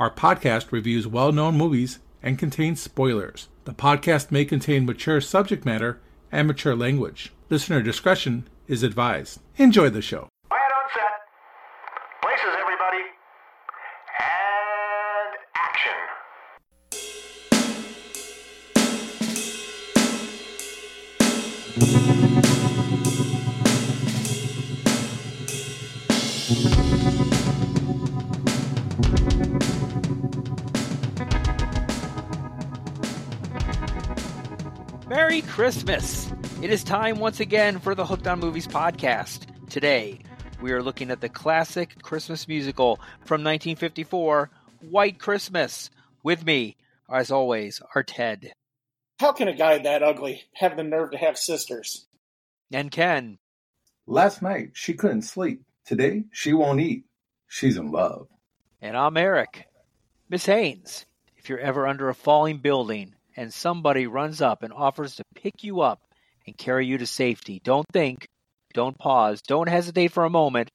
Our podcast reviews well known movies and contains spoilers. The podcast may contain mature subject matter and mature language. Listener discretion is advised. Enjoy the show. Christmas! It is time once again for the Hooked on Movies podcast. Today, we are looking at the classic Christmas musical from 1954, White Christmas. With me, as always, are Ted How can a guy that ugly have the nerve to have sisters? and Ken. Last night, she couldn't sleep. Today, she won't eat. She's in love. And I'm Eric. Miss Haynes, if you're ever under a falling building and somebody runs up and offers to pick you up and carry you to safety, don't think, don't pause, don't hesitate for a moment,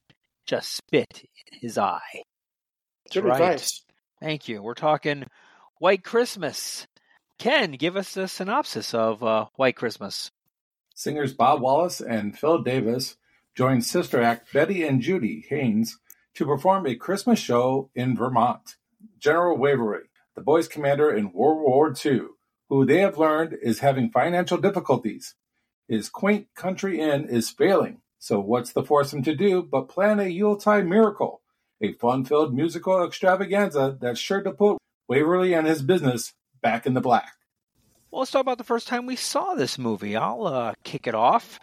just spit in his eye. Good right. advice. Thank you. We're talking White Christmas. Ken, give us a synopsis of uh, White Christmas. Singers Bob Wallace and Phil Davis joined sister act Betty and Judy Haynes to perform a Christmas show in Vermont. General Waverly, the boys' commander in World War II, who they have learned is having financial difficulties. His quaint country inn is failing, so what's the foursome to do but plan a Yuletide miracle, a fun-filled musical extravaganza that's sure to put Waverly and his business back in the black. Well, let's talk about the first time we saw this movie. I'll uh, kick it off.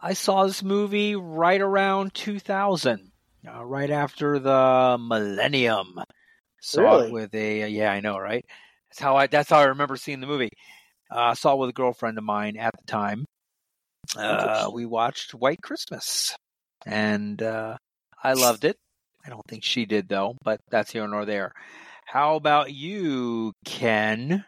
I saw this movie right around 2000, uh, right after the millennium. Saw Really? it with a yeah, I know, right? That's how I that's how I remember seeing the movie. Uh, saw it with a girlfriend of mine at the time. Uh, we watched White Christmas, and uh, I loved it. I don't think she did though, but that's here nor there. How about you, Ken?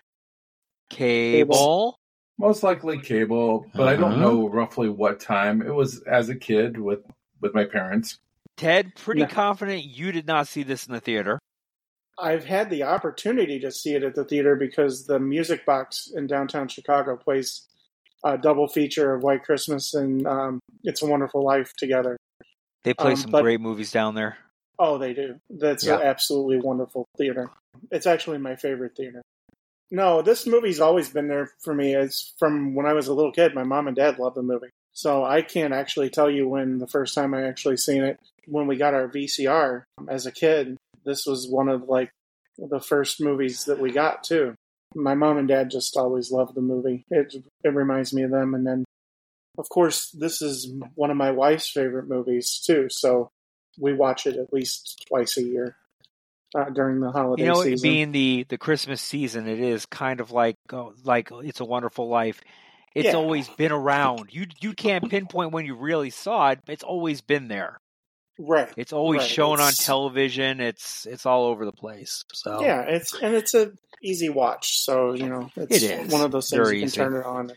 Cable. Most likely cable, but I don't Uh-huh. know roughly what time. It was as a kid with with my parents. Ted, pretty No. confident you did not see this in the theater. I've had the opportunity to see it at the theater because the Music Box in downtown Chicago plays a double feature of White Christmas and um, It's a Wonderful Life together. They play Um, some but- great movies down there. Oh, they do. That's Yeah. an absolutely wonderful theater. It's actually my favorite theater. No, this movie's always been there for me. It's from when I was a little kid. My mom and dad loved the movie. So I can't actually tell you when the first time I actually seen it. When we got our VCR as a kid, this was one of like the first movies that we got too. My mom and dad just always loved the movie. It it reminds me of them. And then, of course, this is one of my wife's favorite movies too. So we watch it at least twice a year uh, during the holiday You know, season. being the the Christmas season, it is kind of like oh, like It's a Wonderful Life. It's Yeah. always been around. You you can't pinpoint when you really saw it. It's always been there. Right. It's always Right, shown on television. It's it's all over the place. So Yeah, it's and it's a easy watch. So you know, it's It is. one of those things Very you can easy. turn it on.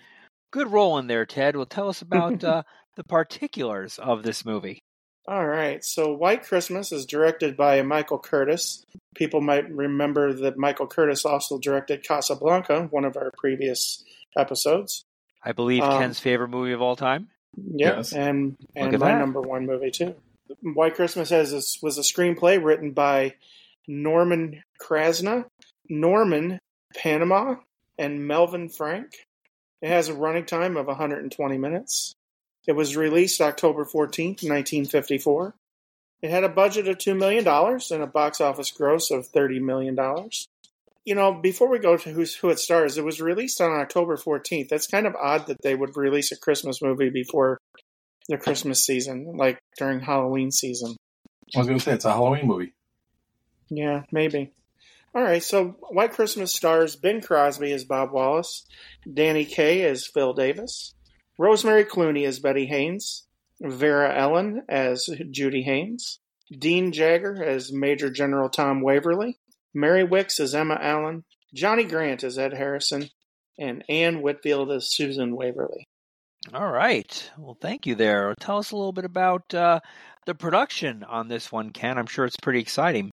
good role in there, Ted. Well, tell us about uh, the particulars of this movie. All right. So White Christmas is directed by Michael Curtiz. People might remember that Michael Curtiz also directed Casablanca, one of our previous episodes. I believe Um, Ken's favorite movie of all time. Yep, Yes. and and my that. number one movie too. White Christmas has a, was a screenplay written by Norman Krasna, Norman Panama, and Melvin Frank. It has a running time of 120 minutes. It was released October 14th, 1954. It had a budget of $2 million and a box office gross of $30 million. You know, before we go to who's, who it stars, it was released on October 14th. That's kind of odd that they would release a Christmas movie before the Christmas season, like during Halloween season. I was going to say it's a Halloween movie. Yeah, maybe. All right, so White Christmas stars Bing Crosby as Bob Wallace, Danny Kaye as Phil Davis, Rosemary Clooney as Betty Haynes, Vera Ellen as Judy Haynes, Dean Jagger as Major General Tom Waverly, Mary Wickes as Emma Allen, Johnny Grant as Ed Harrison, and Anne Whitfield as Susan Waverly. All right. Well, thank you there. Tell us a little bit about uh, the production on this one, Ken. I'm sure it's pretty exciting.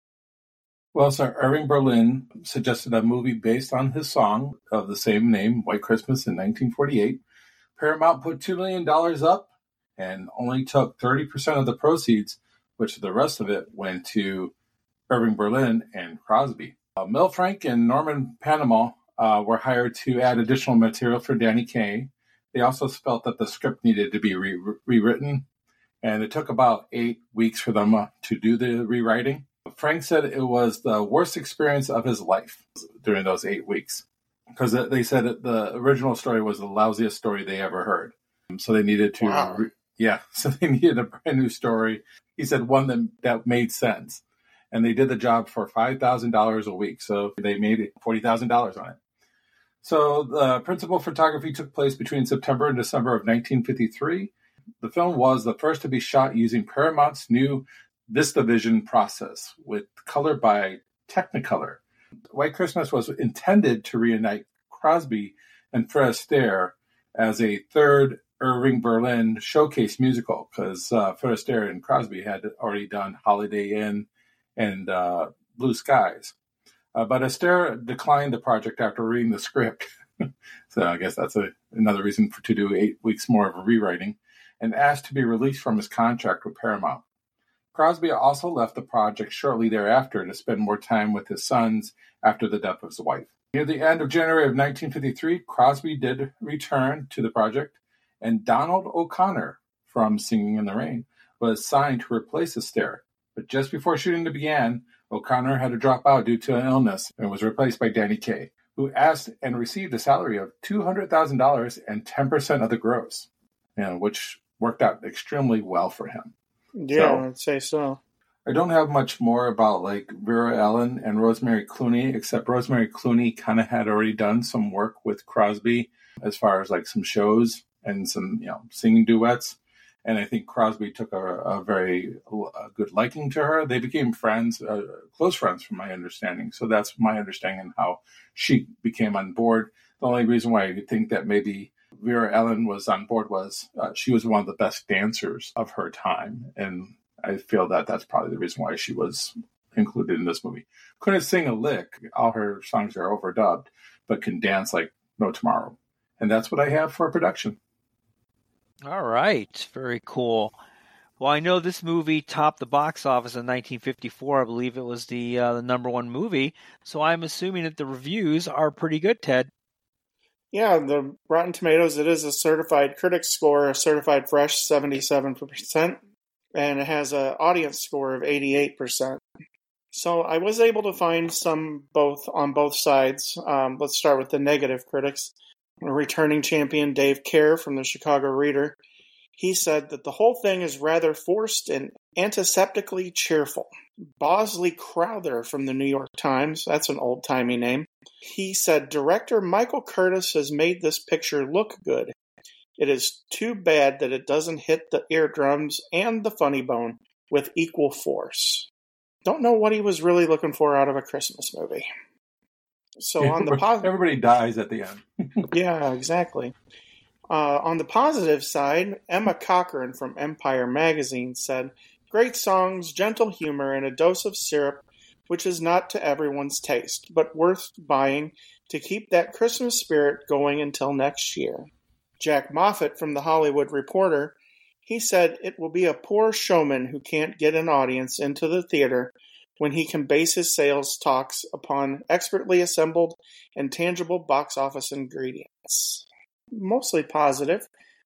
Well, Sir Irving Berlin suggested a movie based on his song of the same name, White Christmas, in 1948. Paramount put $2 million up and only took 30% of the proceeds, which the rest of it went to Irving Berlin and Crosby. Uh, Mel Frank and Norman Panama uh, were hired to add additional material for Danny Kaye. They also felt that the script needed to be re- rewritten, and it took about eight weeks for them uh, to do the rewriting. Frank said it was the worst experience of his life during those eight weeks because they said that the original story was the lousiest story they ever heard. So they needed to, Wow. re- yeah, so they needed a brand new story. He said one that, that made sense. And they did the job for $5,000 a week. So they made $40,000 on it. So the principal photography took place between September and December of 1953. The film was the first to be shot using Paramount's new VistaVision process with color by Technicolor. White Christmas was intended to reunite Crosby and Fred Astaire as a third Irving Berlin showcase musical because uh, Fred Astaire and Crosby had already done Holiday Inn and uh, Blue Skies. Uh, but Astaire declined the project after reading the script. so I guess that's a, another reason for, to do eight weeks more of rewriting and asked to be released from his contract with Paramount. Crosby also left the project shortly thereafter to spend more time with his sons after the death of his wife. Near the end of January of 1953, Crosby did return to the project, and Donald O'Connor from Singing in the Rain was signed to replace Astaire. But just before shooting began, O'Connor had to drop out due to an illness and was replaced by Danny Kaye, who asked and received a salary of $200,000 and 10% of the gross, you know, which worked out extremely well for him. Yeah, So- I'd say so. I don't have much more about like Vera Ellen and Rosemary Clooney, except Rosemary Clooney kind of had already done some work with Crosby as far as like some shows and some you know singing duets. And I think Crosby took a, a very a good liking to her. They became friends, uh, close friends, from my understanding. So that's my understanding how she became on board. The only reason why I think that maybe Vera Ellen was on board was uh, she was one of the best dancers of her time, and I feel that that's probably the reason why she was included in this movie. Couldn't sing a lick; all her songs are overdubbed, but can dance like no tomorrow. And that's what I have for production. All right, very cool. Well, I know this movie topped the box office in 1954. I believe it was the uh, the number one movie. So I'm assuming that the reviews are pretty good, Ted. Yeah, the Rotten Tomatoes, it is a certified critic score, a certified fresh 77%, and it has an audience score of 88%. So I was able to find some both on both sides. Um, let's start with the negative critics. Returning champion Dave Kehr from the Chicago Reader. He said that the whole thing is rather forced and antiseptically cheerful. Bosley Crowther from the New York Times, that's an old timey name. He said director Michael Curtiz has made this picture look good. It is too bad that it doesn't hit the eardrums and the funny bone with equal force. Don't know what he was really looking for out of a Christmas movie. So on the positive, everybody dies at the end. yeah, exactly. Uh, on the positive side, Emma Cochrane from Empire Magazine said, "Great songs, gentle humor, and a dose of syrup, which is not to everyone's taste, but worth buying to keep that Christmas spirit going until next year." Jack Moffitt from The Hollywood Reporter, he said, "It will be a poor showman who can't get an audience into the theater." When he can base his sales talks upon expertly assembled and tangible box office ingredients. Mostly positive.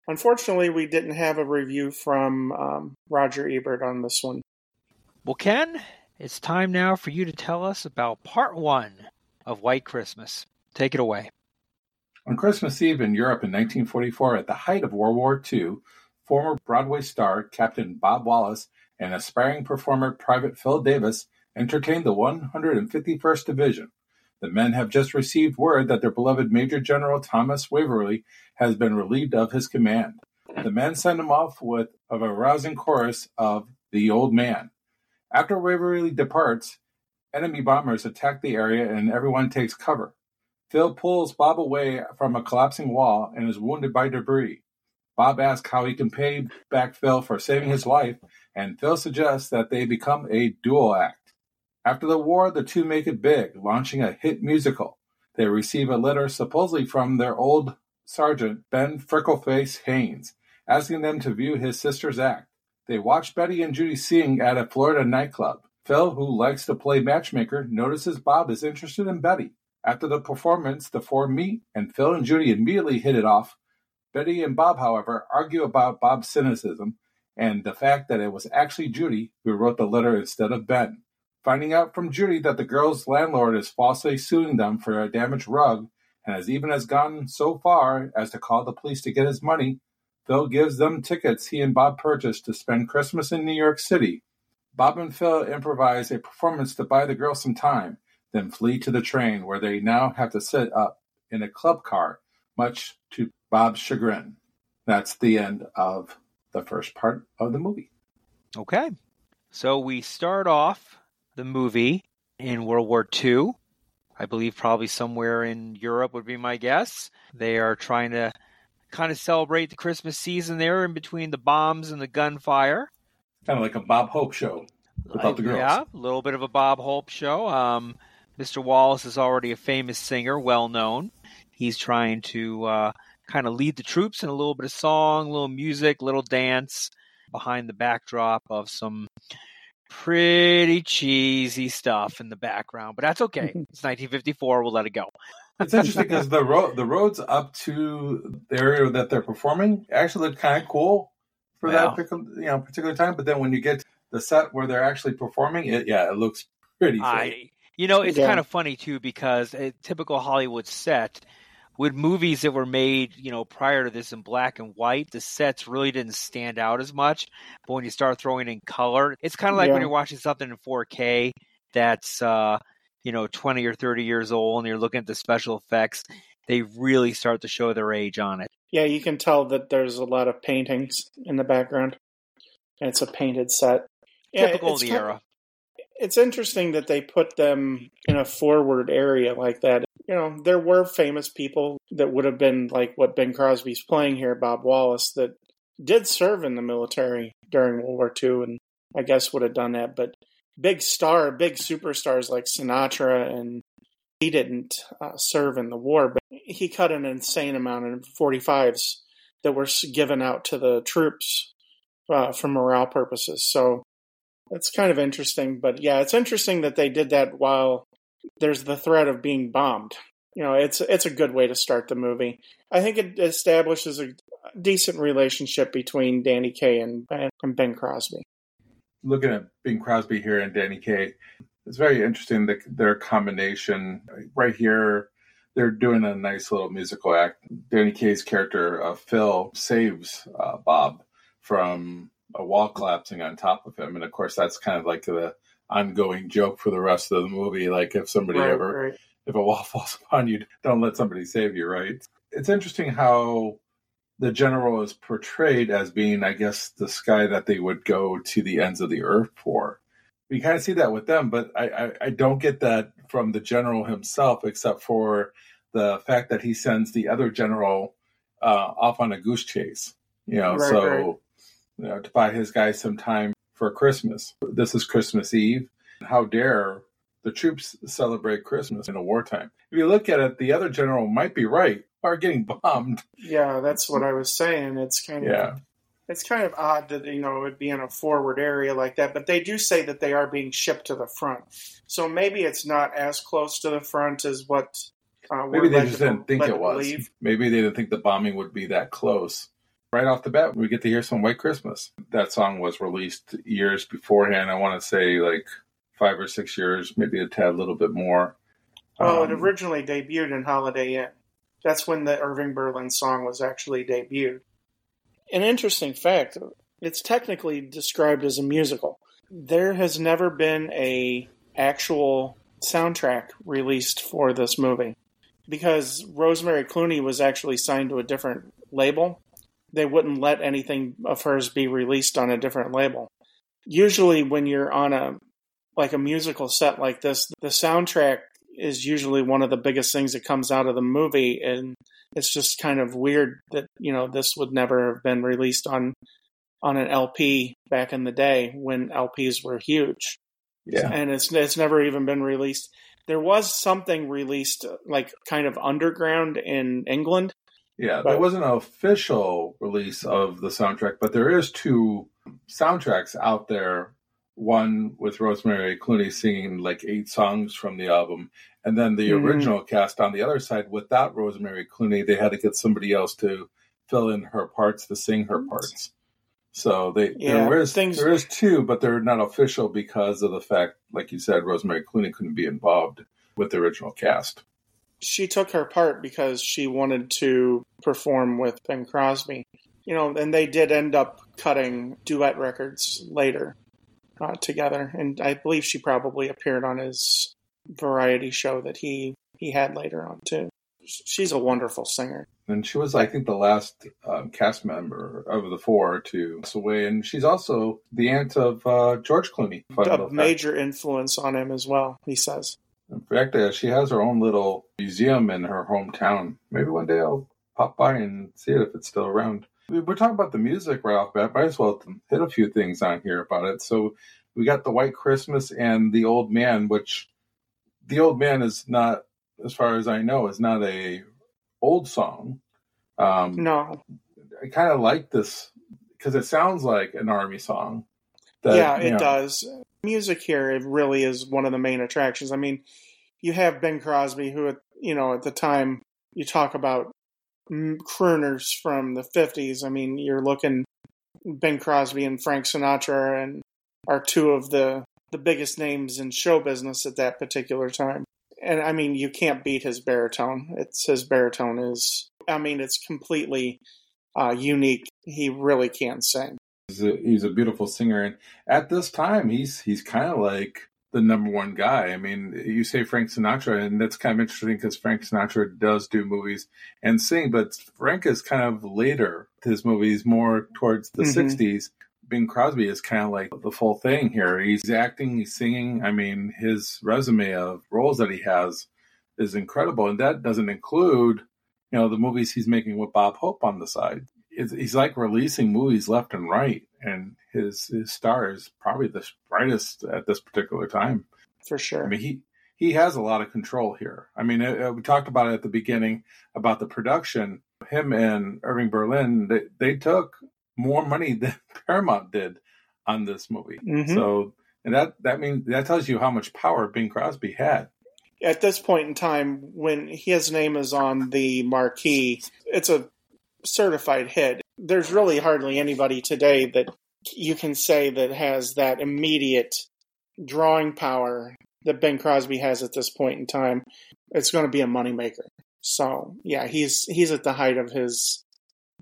Unfortunately, we didn't have a review from um, Roger Ebert on this one. Well, Ken, it's time now for you to tell us about part one of White Christmas. Take it away. On Christmas Eve in Europe in 1944, at the height of World War II, former Broadway star Captain Bob Wallace and aspiring performer Private Phil Davis entertained the 151st Division. The men have just received word that their beloved Major General Thomas Waverly has been relieved of his command. The men send him off with a rousing chorus of The Old Man. After Waverly departs, enemy bombers attack the area and everyone takes cover. Phil pulls Bob away from a collapsing wall and is wounded by debris. Bob asks how he can pay back Phil for saving his life, and Phil suggests that they become a dual act. After the war, the two make it big, launching a hit musical. They receive a letter supposedly from their old sergeant, Ben Freckleface Haynes, asking them to view his sister's act. They watch Betty and Judy sing at a Florida nightclub. Phil, who likes to play matchmaker, notices Bob is interested in Betty. After the performance, the four meet, and Phil and Judy immediately hit it off. Betty and Bob, however, argue about Bob's cynicism and the fact that it was actually Judy who wrote the letter instead of Ben. Finding out from Judy that the girl's landlord is falsely suing them for a damaged rug and has even has gone so far as to call the police to get his money, Phil gives them tickets he and Bob purchased to spend Christmas in New York City. Bob and Phil improvise a performance to buy the girl some time, then flee to the train where they now have to sit up in a club car, much to Bob's chagrin. That's the end of the first part of the movie. Okay. So we start off the movie in World War II. I believe probably somewhere in Europe would be my guess. They are trying to kind of celebrate the Christmas season there in between the bombs and the gunfire. Kind of like a Bob Hope show without the girls. Yeah, a little bit of a Bob Hope show. Um, Mr. Wallace is already a famous singer, well known. He's trying to uh, kind of lead the troops in a little bit of song, little music, little dance behind the backdrop of some pretty cheesy stuff in the background. But that's okay. It's 1954. We'll let it go. It's interesting because the road the roads up to the area that they're performing actually look kind of cool for Yeah. that particular you know particular time. But then when you get to the set where they're actually performing, it yeah, it looks pretty. I, you know, it's Yeah. kind of funny too because a typical Hollywood set with movies that were made, you know, prior to this in black and white, the sets really didn't stand out as much. But when you start throwing in color, it's kind of like when you're watching something in 4K that's, uh, you know, 20 or 30 years old and you're looking at the special effects. They really start to show their age on it. Yeah, you can tell that there's a lot of paintings in the background. And it's a painted set. Yeah, Typical of it's the era. It's interesting that they put them in a forward area like that. You know, there were famous people that would have been like what Bing Crosby's playing here, Bob Wallace, that did serve in the military during World War II and I guess would have done that. But big star, big superstars like Sinatra and he didn't uh, serve in the war, but he cut an insane amount of 45s that were given out to the troops uh, for morale purposes. So it's kind of interesting. But yeah, it's interesting that they did that while there's the threat of being bombed. You know, it's it's a good way to start the movie. I think it establishes a decent relationship between Danny Kaye and, and Bing Crosby. looking at Bing Crosby here and Danny Kaye, it's very interesting that their combination right here. They're doing a nice little musical act. Danny Kaye's character uh, Phil saves uh, Bob from a wall collapsing on top of him, and of course that's kind of like the ongoing joke for the rest of the movie. Like if somebody Right, ever right. if a wall falls upon you, don't let somebody save you, right? It's interesting how the general is portrayed as being, I guess, this guy that they would go to the ends of the earth for. We kind of see that with them, but I, I, I don't get that from the general himself, except for the fact that he sends the other general uh, off on a goose chase. You know, Right, so you know, to buy his guys some time for Christmas. This is Christmas Eve. How dare the troops celebrate Christmas in a wartime? If you look at it, the other general might be right. Are getting bombed. Yeah, that's what I was saying. It's kind of Yeah. it's kind of odd that you know it would be in a forward area like that, but they do say that they are being shipped to the front. So maybe it's not as close to the front as what uh, Maybe they just didn't think it was. believe. Maybe they didn't think the bombing would be that close. Right off the bat, we get to hear some White Christmas. That song was released years beforehand. I want to say like five or six years, maybe a tad a little bit more. Well, it Um, originally debuted in Holiday Inn. That's when the Irving Berlin song was actually debuted. An interesting fact: it's technically described as a musical. There has never been a actual soundtrack released for this movie because Rosemary Clooney was actually signed to a different label. They wouldn't let anything of hers be released on a different label. Usually, when you're on a like a musical set like this, the soundtrack is usually one of the biggest things that comes out of the movie, and it's just kind of weird that you know this would never have been released on on an LP back in the day when LPs were huge. Yeah. and it's it's never even been released. There was something released like kind of underground in England. Yeah, But- there wasn't an official release of the soundtrack, but there is two soundtracks out there. One with Rosemary Clooney singing like eight songs from the album, and then the Mhm. original cast on the other side without Rosemary Clooney. They had to get somebody else to fill in her parts to sing her parts. So they Yeah, there is things- there is two, but they're not official because of the fact, like you said, Rosemary Clooney couldn't be involved with the original cast. She took her part because she wanted to perform with Bing Crosby. You know, and they did end up cutting duet records later uh, together, and I believe she probably appeared on his variety show that he he had later on too. She's a wonderful singer. And she was, I think, the last um, cast member of the four to pass away. And she's also the aunt of uh, George Clooney. A fact. major influence on him as well. He says. In fact, uh, she has her own little museum in her hometown. Maybe one day I'll pop by and see it if it's still around. We- We're talking about the music right off the bat. Might as well hit a few things on here about it. So we got the White Christmas and the Old Man, which the Old Man is not, as far as I know, is not a old song. Um, No, I kind of like this because it sounds like an army song. That, yeah, you it know, does. Music here, it really is one of the main attractions. I mean, you have Bing Crosby, who, at you know, at the time you talk about crooners from the '50s. I mean, you're looking Bing Crosby and Frank Sinatra, and are two of the the biggest names in show business at that particular time. And I mean, you can't beat his baritone. It's his baritone is. I mean, it's completely uh, unique. He really can sing. He's a, he's a beautiful singer, and at this time, he's he's kind of like the number one guy. I mean, you say Frank Sinatra, and that's kind of interesting because Frank Sinatra does do movies and sing, but Frank is kind of later. His movies more towards the Mhm. '60s. Bing Crosby is kind of like the full thing here. He's acting, he's singing. I mean, his resume of roles that he has is incredible, and that doesn't include, you know, the movies he's making with Bob Hope on the side. He's like releasing movies left and right, and his his star is probably the brightest at this particular time. For sure. I mean, he he has a lot of control here. I mean, uh, we talked about it at the beginning about the production. Him and Irving Berlin, they, they took more money than Paramount did on this movie. Mhm. So, and that that means that tells you how much power Bing Crosby had. at this point in time, when his name is on the marquee, it's a certified hit. There's really hardly anybody today that you can say that has that immediate drawing power that Bing Crosby has at this point in time. It's going to be a moneymaker. So yeah, he's he's at the height of his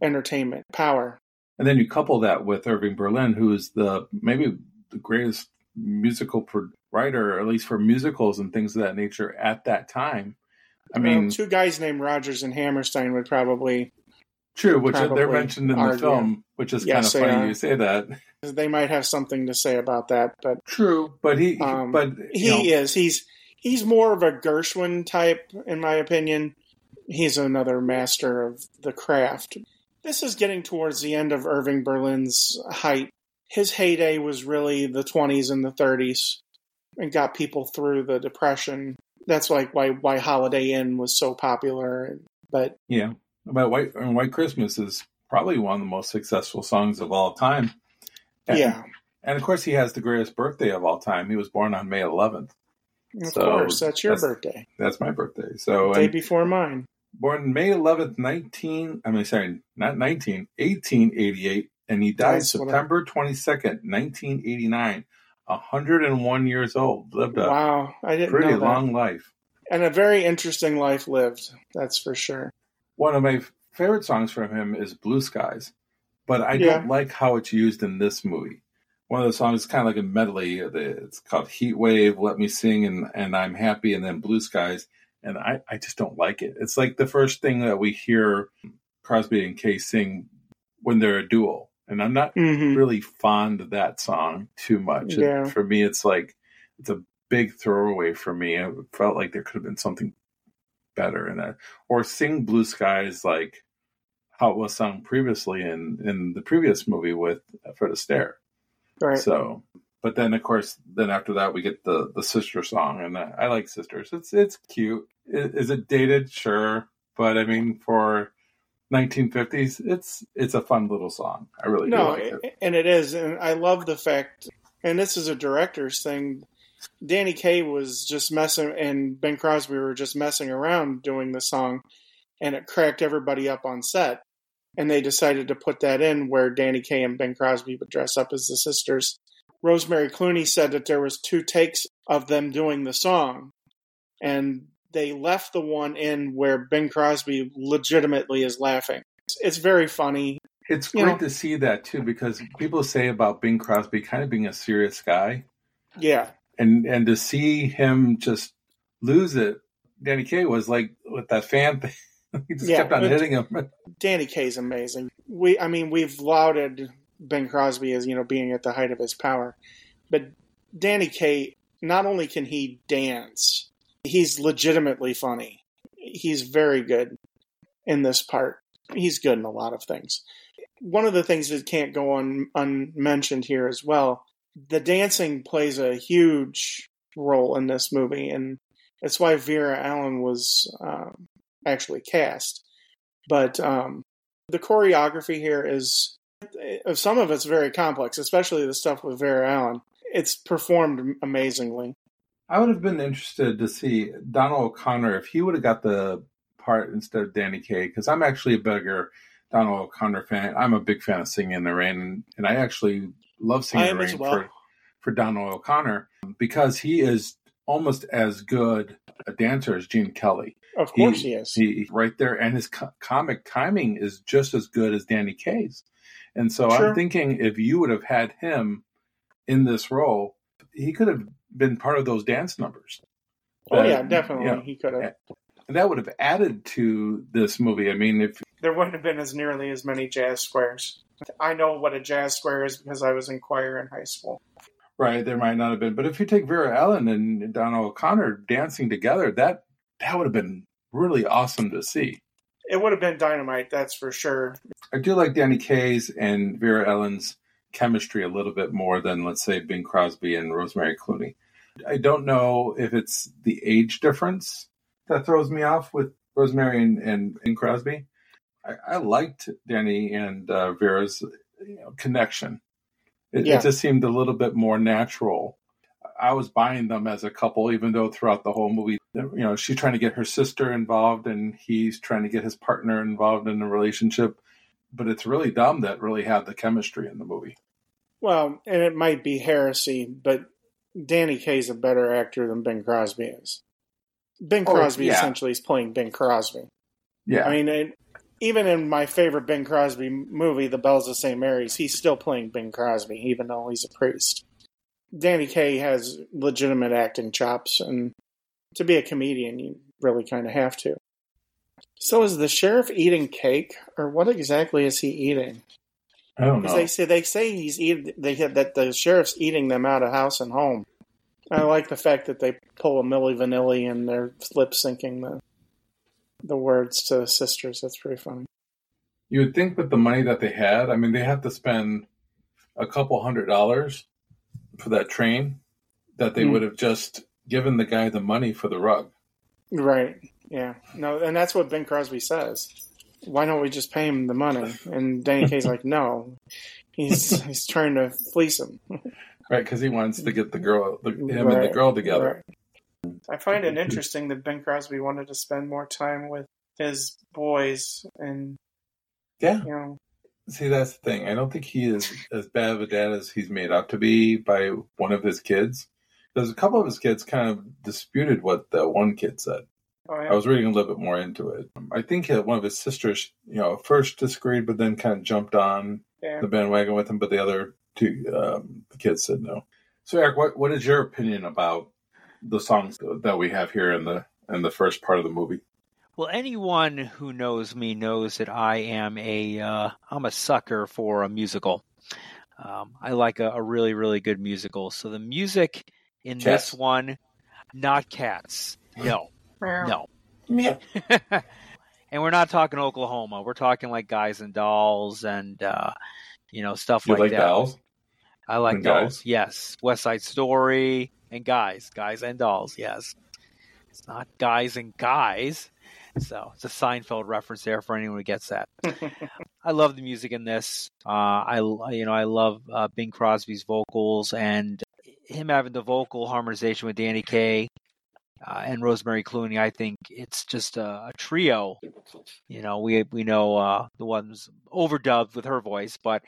entertainment power. And then you couple that with Irving Berlin, who is the maybe the greatest musical pro- writer, at least for musicals and things of that nature at that time. I mean, Well, two guys named Rodgers and Hammerstein would probably true, which they're mentioned in the film, which is Yes, kind of funny are. you say that. they might have something to say about that, but True, but he, Um, but he know, is. He's he's more of a gershwin type in my opinion. He's another master of the craft. This is getting towards the end of irving berlin's height. His heyday was really the 20s and the 30s and got people through the depression. That's like why why holiday inn was so popular but yeah, but White and White Christmas is probably one of the most successful songs of all time. And, yeah and of course he has the greatest birthday of all time. He was born on May 11th. of So, course that's your that's- birthday That's my birthday. So day before mine born May 11th, 19, I mean, sorry, not 19, 1888, and he died That's what I- September 22nd, 1989, 101 years old. Lived a wow i didn't pretty long life. and a very interesting life lived that's for sure One of my favorite songs from him is Blue Skies, but I Yeah. don't like how it's used in this movie. One of the songs is kind of like a medley. It's called Heat Wave, Let Me Sing, and, and I'm Happy, and then Blue Skies. And I, I just don't like it. It's like the first thing that we hear Crosby and Kaye sing when they're a duo. And I'm not hmm really fond of that song too much. Yeah. for me, it's like, it's a big throwaway for me. It felt like there could have been something better in it. Or sing Blue Skies like how it was sung previously in, in the previous movie with Fred Astaire. right So But then, of course, then after that, we get the the sister song, and I, like sisters. It's it's cute. Is it dated? Sure, but I mean, for 1950s, it's it's a fun little song. I really no, do like it. and it is, and I love the fact. And this is a director's thing. Danny Kaye was just messing, and Bing Crosby were just messing around doing the song, and it cracked everybody up on set. And they decided to put that in where Danny Kaye and Bing Crosby would dress up as the sisters. Rosemary Clooney said that there was two takes of them doing the song, and they left the one in where Bing Crosby legitimately is laughing. It's, it's very funny. It's you great know- to see that too, because people say about Bing Crosby kind of being a serious guy, Yeah, and and to see him just lose it. Danny Kaye was like with that fan thing. he just Yeah, kept on hitting him. Danny Kaye's amazing. We, I mean, we've lauded Bing Crosby as you know being at the height of his power, but Danny Kaye not only can he dance, he's legitimately funny. He's very good in this part. He's good in a lot of things. One of the things that can't go un, unmentioned here as well, the dancing plays a huge role in this movie, and that's why Vera Ellen was um, actually cast. But um, the choreography here is some of it's very complex, especially the stuff with Vera Ellen. It's performed amazingly. I would have been interested to see Donald O'Connor if he would have got the part instead of Danny Kaye, because I'm actually a bigger Donald O'Connor fan. I'm a big fan of Singing in the Rain, and I actually love Singing as well. for, for Donald O'Connor because he is almost as good a dancer as Gene Kelly. Of course, he, is. He right there, and his co- comic timing is just as good as Danny Kaye's. And so Sure. I'm thinking if you would have had him in this role, he could have been part of those dance numbers. oh yeah, definitely, you know, he could have. and that would have added to this movie. I mean, if There wouldn't have been as nearly as many jazz squares. I know what a jazz square is because I was in choir in high school. right, there might not have been, but if you take Vera Ellen and Donald O'Connor dancing together, that that would have been really awesome to see. It would have been dynamite, that's for sure. I do like Danny Kaye's and Vera Ellen's chemistry a little bit more than, let's say, Bing Crosby and Rosemary Clooney. I don't know if it's the age difference that throws me off with Rosemary and, and, and Crosby. I, I liked Danny and uh, Vera's you know, connection. It, Yeah. it just seemed a little bit more natural. I was buying them as a couple, even though throughout the whole movie, you know, she's trying to get her sister involved and he's trying to get his partner involved in the relationship. But it's really dumb that really had the chemistry in the movie. Well, and it might be heresy, but Danny Kaye's a better actor than Bing Crosby is. Ben Oh, Crosby yeah. essentially is playing Bing Crosby. Yeah. I mean, even in my favorite Bing Crosby movie, The Bells of St. Mary's, he's still playing Bing Crosby, even though he's a priest. Danny Kaye has legitimate acting chops, and to be a comedian, you really kind of have to. So, is the sheriff eating cake, or what exactly is he eating? I don't know. they say they say he's eating. They that the sheriff's eating them out of house and home. I like the fact that they pull a Milli Vanilli and they're lip syncing the the words to the sisters. That's pretty funny. You would think with the money that they had, I mean, they have to spend a couple hundred dollars for that train, that they Hmm. would have just given the guy the money for the rug. Right. Yeah. No, and that's what Bing Crosby says. Why don't we just pay him the money? And Danny Kaye's like, no. He's he's trying to fleece him. Right, because he wants to get the girl, the, him and the girl together. right. I find it interesting that Bing Crosby wanted to spend more time with his boys and Yeah. you know See, that's the thing. I don't think he is as bad of a dad as he's made out to be by one of his kids. Because a couple of his kids kind of disputed what the one kid said. oh, yeah. I was reading a little bit more into it. I think that one of his sisters, you know, first disagreed, but then kind of jumped on yeah. the bandwagon with him. But the other two um, kids said no. So, Eric, what what is your opinion about the songs that we have here in the in the first part of the movie? Well, anyone who knows me knows that I am a uh, I'm a sucker for a musical. Um, I like a, a really really good musical. So the music in Cats. this one, not cats. No, no. Yeah. and we're not talking Oklahoma. We're talking like Guys and Dolls and uh, you know stuff You like, like that. dolls? I like And dolls. guys. Yes, West Side Story and guys, guys and dolls. Yes, it's not guys and guys. So it's a Seinfeld reference there for anyone who gets that. I love the music in this. Uh, I you know I love uh, Bing Crosby's vocals and him having the vocal harmonization with Danny Kaye uh, and Rosemary Clooney. I think it's just a, a trio. You know, we we know uh, the ones overdubbed with her voice, but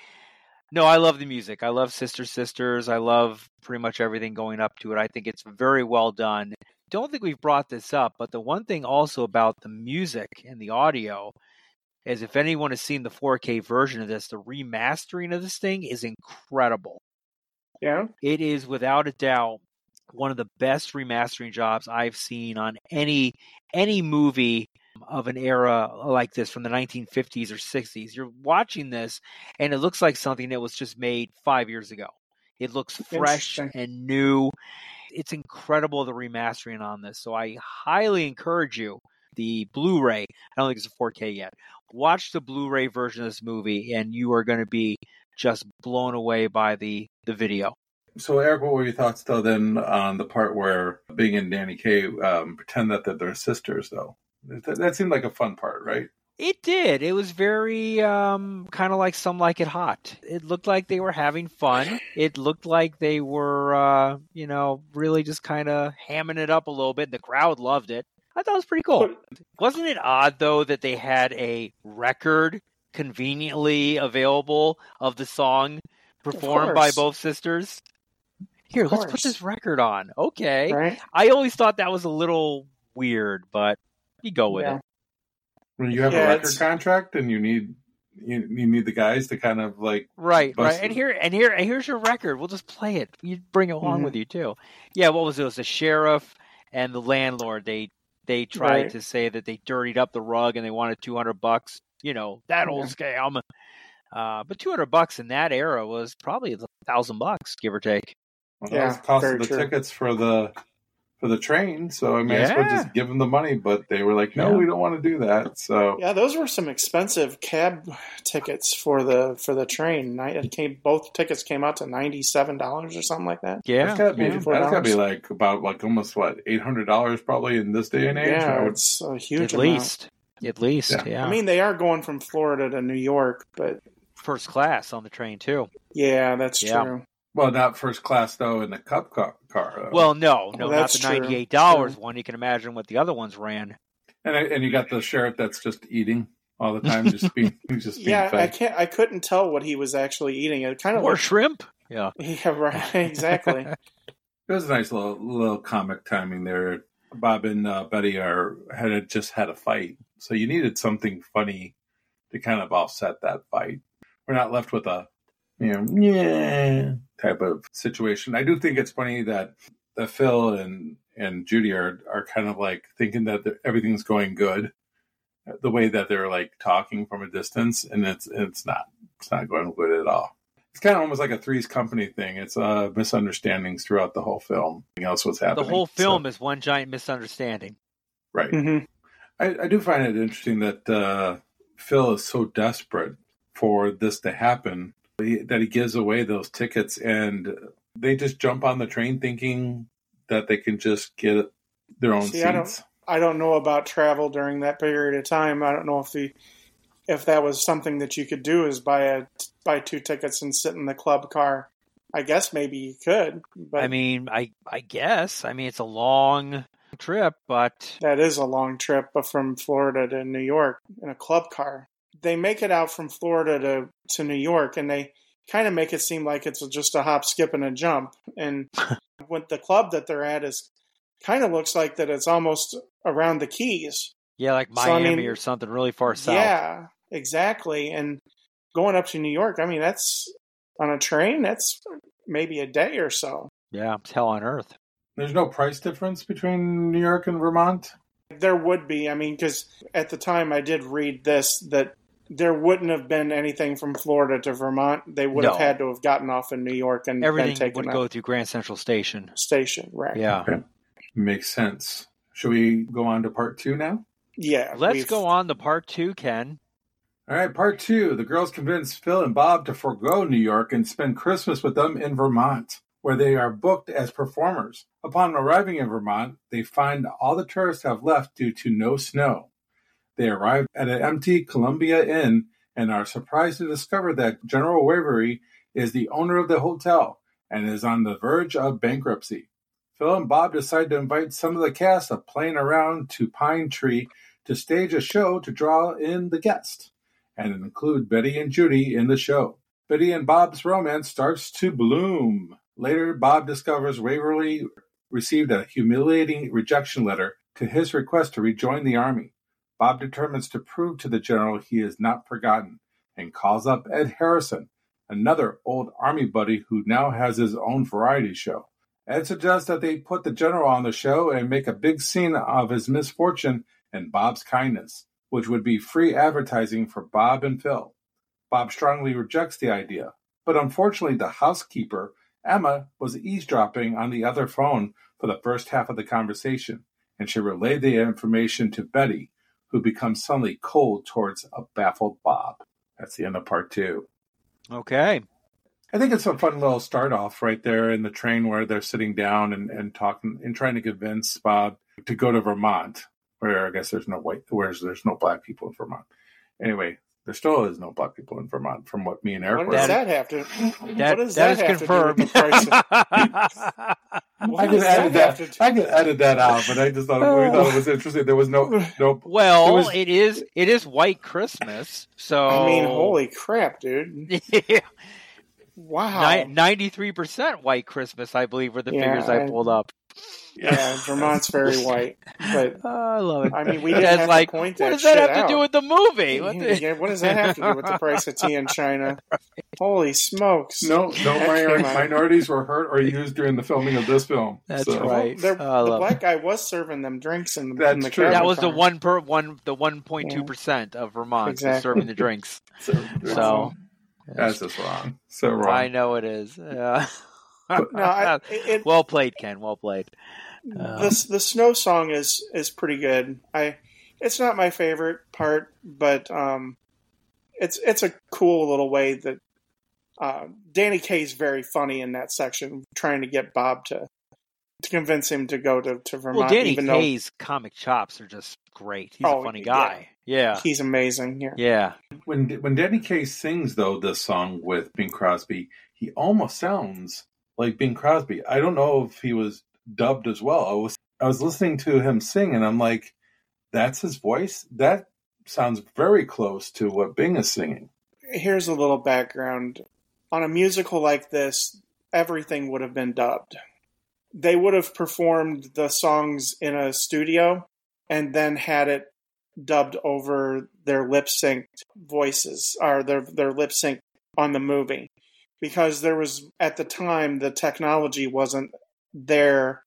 no, I love the music. I love Sister Sisters. I love pretty much everything going up to it. I think it's very well done. Don't think we've brought this up, but the one thing also about the music and the audio is if anyone has seen the 4K version of this, the remastering of this thing is incredible. yeah. It is without a doubt one of the best remastering jobs I've seen on any any movie of an era like this from the 1950s or 60s. You're watching this and it looks like something that was just made 5 years ago. It looks fresh and new. It's incredible the remastering on this. So I highly encourage you the Blu-ray. I don't think it's a 4K yet. Watch the Blu-ray version of this movie and you are going to be just blown away by the the video. So, Eric, what were your thoughts though then on the part where Bing and Danny Kaye um, pretend that they're, they're sisters? Though that, that seemed like a fun part, right? It did. It was very um, kind of like some like it hot. It looked like they were having fun. It looked like they were, uh, you know, really just kind of hamming it up a little bit. The crowd loved it. I thought it was pretty cool. Wasn't it odd though that they had a record conveniently available of the song performed by both sisters? Here, let's put this record on. Okay. Right? I always thought that was a little weird, but you go with Yeah. it. When you have Yeah, a record it's- contract and you need you, you need the guys to kind of like Right, Bust right. And it. here and here and here's your record. We'll just play it. You bring it along Mhm. with you too. Yeah, what was it? It was the sheriff and the landlord. They they tried Right. to say that they dirtied up the rug and they wanted two hundred bucks. You know, that old scam. Uh, but two hundred bucks in that era was probably a thousand bucks, give or take. well, Yeah, the cost of the true. tickets for the for the train. So I may as well just give them the money, but they were like, no, Yeah. we don't want to do that. So Yeah, those were some expensive cab tickets for the for the train. Ni- It came both tickets came out to ninety seven dollars or something like that. Yeah, that's gotta be yeah. that's gotta be like about like almost what eight hundred dollars probably in this day and age. Yeah, would- it's a huge at amount. least, at least, Yeah. yeah. I mean, they are going from Florida to New York, but first class on the train too. yeah, that's Yeah. true. Well, not first class though in the cup car. car. Well, no, no, Well, not that's the ninety-eight dollars one. You can imagine what the other ones ran. and and you got the sheriff that's just eating all the time, just being just being Yeah, I can't. I couldn't tell what he was actually eating. It kind of More looked. shrimp. Yeah. Yeah, right. Exactly. It was a nice little little comic timing there. Bob and uh, Betty are had just had a fight, so you needed something funny to kind of offset that fight. We're not left with a you know yeah type of situation. I do think it's funny that that Phil and and Judy are are kind of like thinking that everything's going good, the way that they're like talking from a distance, and it's it's not it's not going good at all. It's kind of almost like a Three's Company thing. It's uh, misunderstandings throughout the whole film. Nothing else was The happening. whole So- film is one giant misunderstanding. right. hmm I, I do find it interesting that uh, Phil is so desperate for this to happen he- that he gives away those tickets, and they just jump on the train thinking that they can just get their own See, I don't- seats. I don't know about travel during that period of time. I don't know if the if that was something that you could do is buy a buy two tickets and sit in the club car. I guess maybe you could, but I mean, I I guess. I mean, it's a long trip, but that is a long trip but from Florida to New York in a club car. They make it out from Florida to to New York, and they kind of make it seem like it's just a hop, skip, and a jump. And with the club that they're at is kind of looks like that it's almost around the Keys. yeah, like So, I Miami mean, or something really far south. Yeah, exactly. And going up to New York, I mean, that's on a train. That's maybe a day or so. Yeah, it's hell on earth. There's no price difference between New York and Vermont. There would be. I mean, because at the time I did read this that there wouldn't have been anything from Florida to Vermont. They would have had to have gotten off in New York and Everything been taken would out go through Grand Central Station. station. Right. Yeah. Makes sense. Should we go on to part two now? Yeah. Let's we've- go on to part two, Ken. All right, part two. The girls convince Phil and Bob to forego New York and spend Christmas with them in Vermont, where they are booked as performers. Upon arriving in Vermont, they find all the tourists have left due to no snow. They arrive at an empty Columbia Inn and are surprised to discover that General Waverly is the owner of the hotel and is on the verge of bankruptcy. Phil and Bob decide to invite some of the cast of Playing Around to Pine Tree to stage a show to draw in the guests and include Betty and Judy in the show. Betty and Bob's romance starts to bloom. Later, Bob discovers Waverly received a humiliating rejection letter to his request to rejoin the army. Bob determines to prove to the general he is not forgotten and calls up Ed Harrison, another old army buddy who now has his own variety show. Ed suggests that they put the general on the show and make a big scene of his misfortune and Bob's kindness, which would be free advertising for Bob and Phil. Bob strongly rejects the idea, but unfortunately, the housekeeper, Emma, was eavesdropping on the other phone for the first half of the conversation, and she relayed the information to Betty, who becomes suddenly cold towards a baffled Bob. That's the end of part two. Okay. I think it's a fun little start off right there in the train where they're sitting down and, and talking and trying to convince Bob to go to Vermont, where I guess there's no white, whereas there's no black people in Vermont. Anyway, there still is no black people in Vermont, from what me and Eric What does that have to? That, what does that that, is have confirmed. to do with the price? Of, I what could does that edit that. I could edit that out, but I just thought we oh. thought it was interesting. There was no no. well, was- it is it is White Christmas, so I mean, holy crap, dude! Wow. ninety three percent White Christmas, I believe, were the Yeah, figures I I- pulled up. Yeah, Vermont's very white, but Oh, I love it. I mean, we didn't Dad's have like, to point what does that shit have to do with the movie? What the- Yeah, what does that have to do with the price of tea in China? Holy smokes! No, no That minor- minorities were hurt or used during the filming of this film. That's So- right. There- Oh, I the love black guy was serving them drinks in, the- That's in the true. that was the one per one the one point two percent of Vermont Exactly. serving the drinks. So, So that's just wrong. So wrong. I know it is. Yeah. No, I, it, well played, Ken. Well played. Um, the the snow song is is pretty good. I it's not my favorite part, but um, it's it's a cool little way that uh, Danny Kaye's very funny in that section, trying to get Bob to to convince him to go to, to Vermont. well, Danny even though Kaye's comic chops are just great. He's Oh, a funny yeah. guy. Yeah. he's amazing. Yeah, Yeah. when when Danny Kaye sings though this song with Bing Crosby, he almost sounds like Bing Crosby. I don't know if he was dubbed as well. I was I was listening to him sing and I'm like, that's his voice. That sounds very close to what Bing is singing. here's a little background on a musical like this. Everything would have been dubbed. They would have performed the songs in a studio and then had it dubbed over their lip synced voices or their their lip sync on the movie because there was at the time the technology wasn't there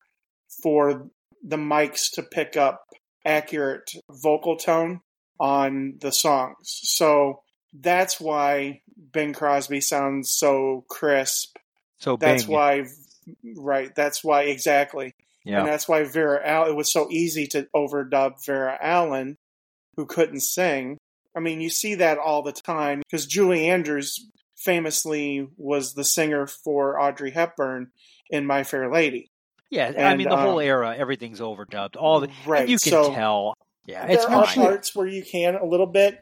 for the mics to pick up accurate vocal tone on the songs. So that's why Bing Crosby sounds so crisp. So That's Bing. why right, that's why exactly. Yeah. And that's why Vera Al it was so easy to overdub Vera Ellen, who couldn't sing. I mean, you see that all the time because Julie Andrews famously was the singer for Audrey Hepburn in My Fair Lady. Yeah. I mean, the whole um, era, everything's overdubbed. All the, right. and you can so tell. Yeah, it's there are fine. parts where you can a little bit.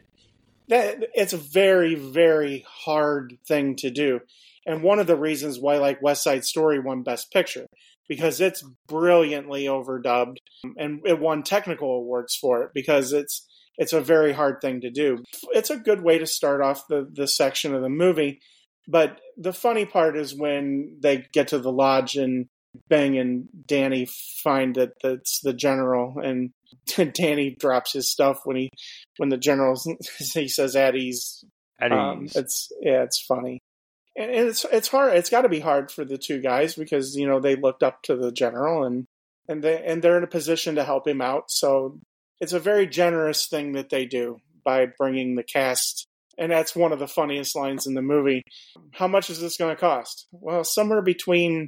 That it's a very very hard thing to do, and one of the reasons why like West Side Story won Best Picture because it's brilliantly overdubbed, and it won technical awards for it because it's it's a very hard thing to do. It's a good way to start off the the section of the movie, but the funny part is when they get to the lodge and Bing and Danny find that that's the general, and Danny drops his stuff when he when the general he says at ease. At Um, it's yeah, it's funny, and and it's it's hard. It's got to be hard for the two guys because you know they looked up to the general and and they and they're in a position to help him out. So it's a very generous thing that they do by bringing the cast. And that's one of the funniest lines in the movie. How much is this going to cost? Well, somewhere between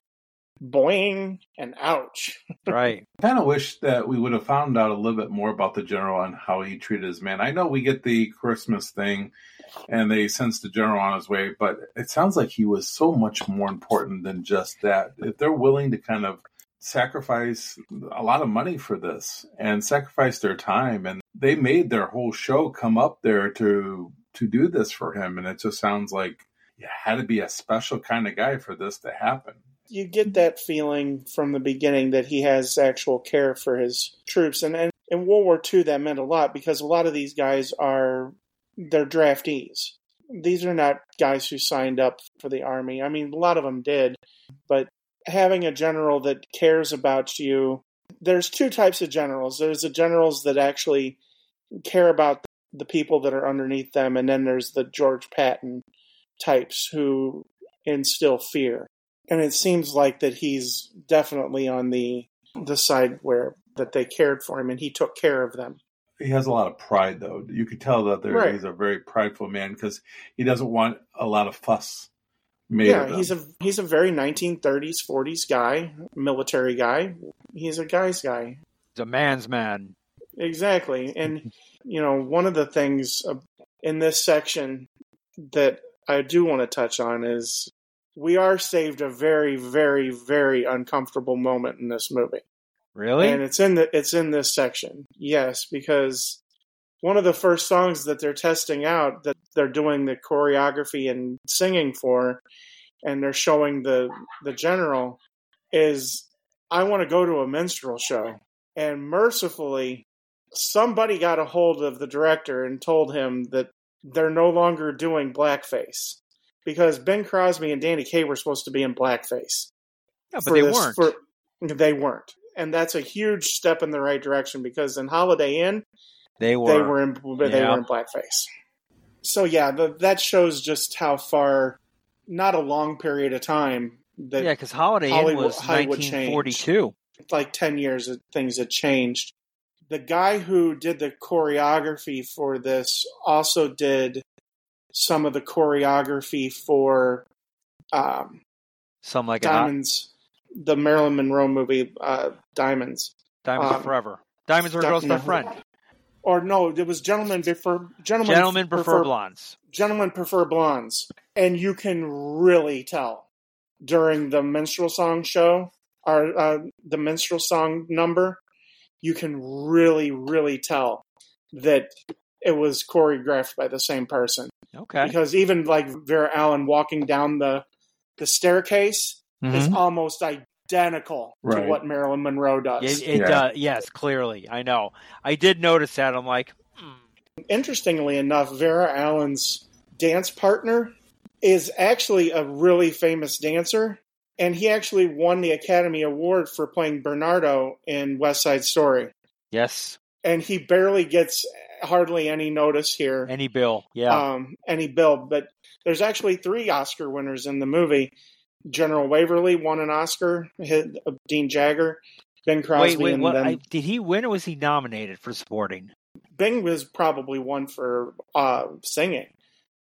boing and ouch. Right. I kind of wish that we would have found out a little bit more about the general and how he treated his men. I know we get the Christmas thing and they sends the general on his way, but it sounds like he was so much more important than just that. If they're willing to kind of sacrifice a lot of money for this and sacrifice their time and they made their whole show come up there to to do this for him and it just sounds like you had to be a special kind of guy for this to happen You get that feeling from the beginning that he has actual care for his troops, and, and in World War II that meant a lot because a lot of these guys are they're draftees. These are not guys who signed up for the army. I mean, a lot of them did, but having a general that cares about you. There's two types of generals. There's the generals that actually care about the people that are underneath them, and then there's the George Patton types who instill fear. And it seems like that he's definitely on the the side where that they cared for him and he took care of them. he has a lot of pride though you could tell that there, Right. he's a very prideful man because he doesn't want a lot of fuss yeah, of him. he's a he's a very 1930s 40s guy, military guy. He's a guy's guy. He's a man's man. Exactly. And, you know, one of the things uh, in this section that I do want to touch on is we are saved a very, very, very uncomfortable moment in this movie. Really? And it's in the it's in this section. Yes, because one of the first songs that they're testing out that they're doing the choreography and singing for and they're showing the the general is I want to go to a minstrel show. And mercifully somebody got a hold of the director and told him that they're no longer doing blackface because Bing Crosby and Danny Kaye were supposed to be in blackface. Yeah, but they this- weren't. for- they weren't, and that's a huge step in the right direction because in Holiday Inn they were. they were in they Yeah. were in blackface. So yeah, the, that shows just how far, not a long period of time that yeah, because Holiday Inn was Hollywood 1942. like 10 years things had changed. The guy who did the choreography for this also did some of the choreography for um, Some like. Diamonds, the Marilyn Monroe movie uh, Diamonds. Diamonds um, Forever. Diamonds Are Girl's Best. Friend. Or no, it was Gentlemen Prefer Gentlemen, Gentlemen prefer blondes. Gentlemen prefer blondes, and you can really tell during the minstrel song show or uh, the minstrel song number. You can really, really tell that it was choreographed by the same person Okay. because even like Vera Ellen walking down the the staircase is Mhm. almost identical to Right. what Marilyn Monroe does. It, it Yeah. does. Yes, clearly. I know. I did notice that. I'm like, hmm. Interestingly enough, Vera Ellen's dance partner is actually a really famous dancer, and he actually won the Academy Award for playing Bernardo in West Side Story. yes, And he barely gets hardly any notice here, any bill. Yeah. um, any bill. But there's actually three Oscar winners in the movie. General Waverly won an Oscar. hit- uh, Dean Jagger, Bing Crosby, wait, wait. and What? then I, did he win or was he nominated for supporting? Bing was probably one for uh, singing.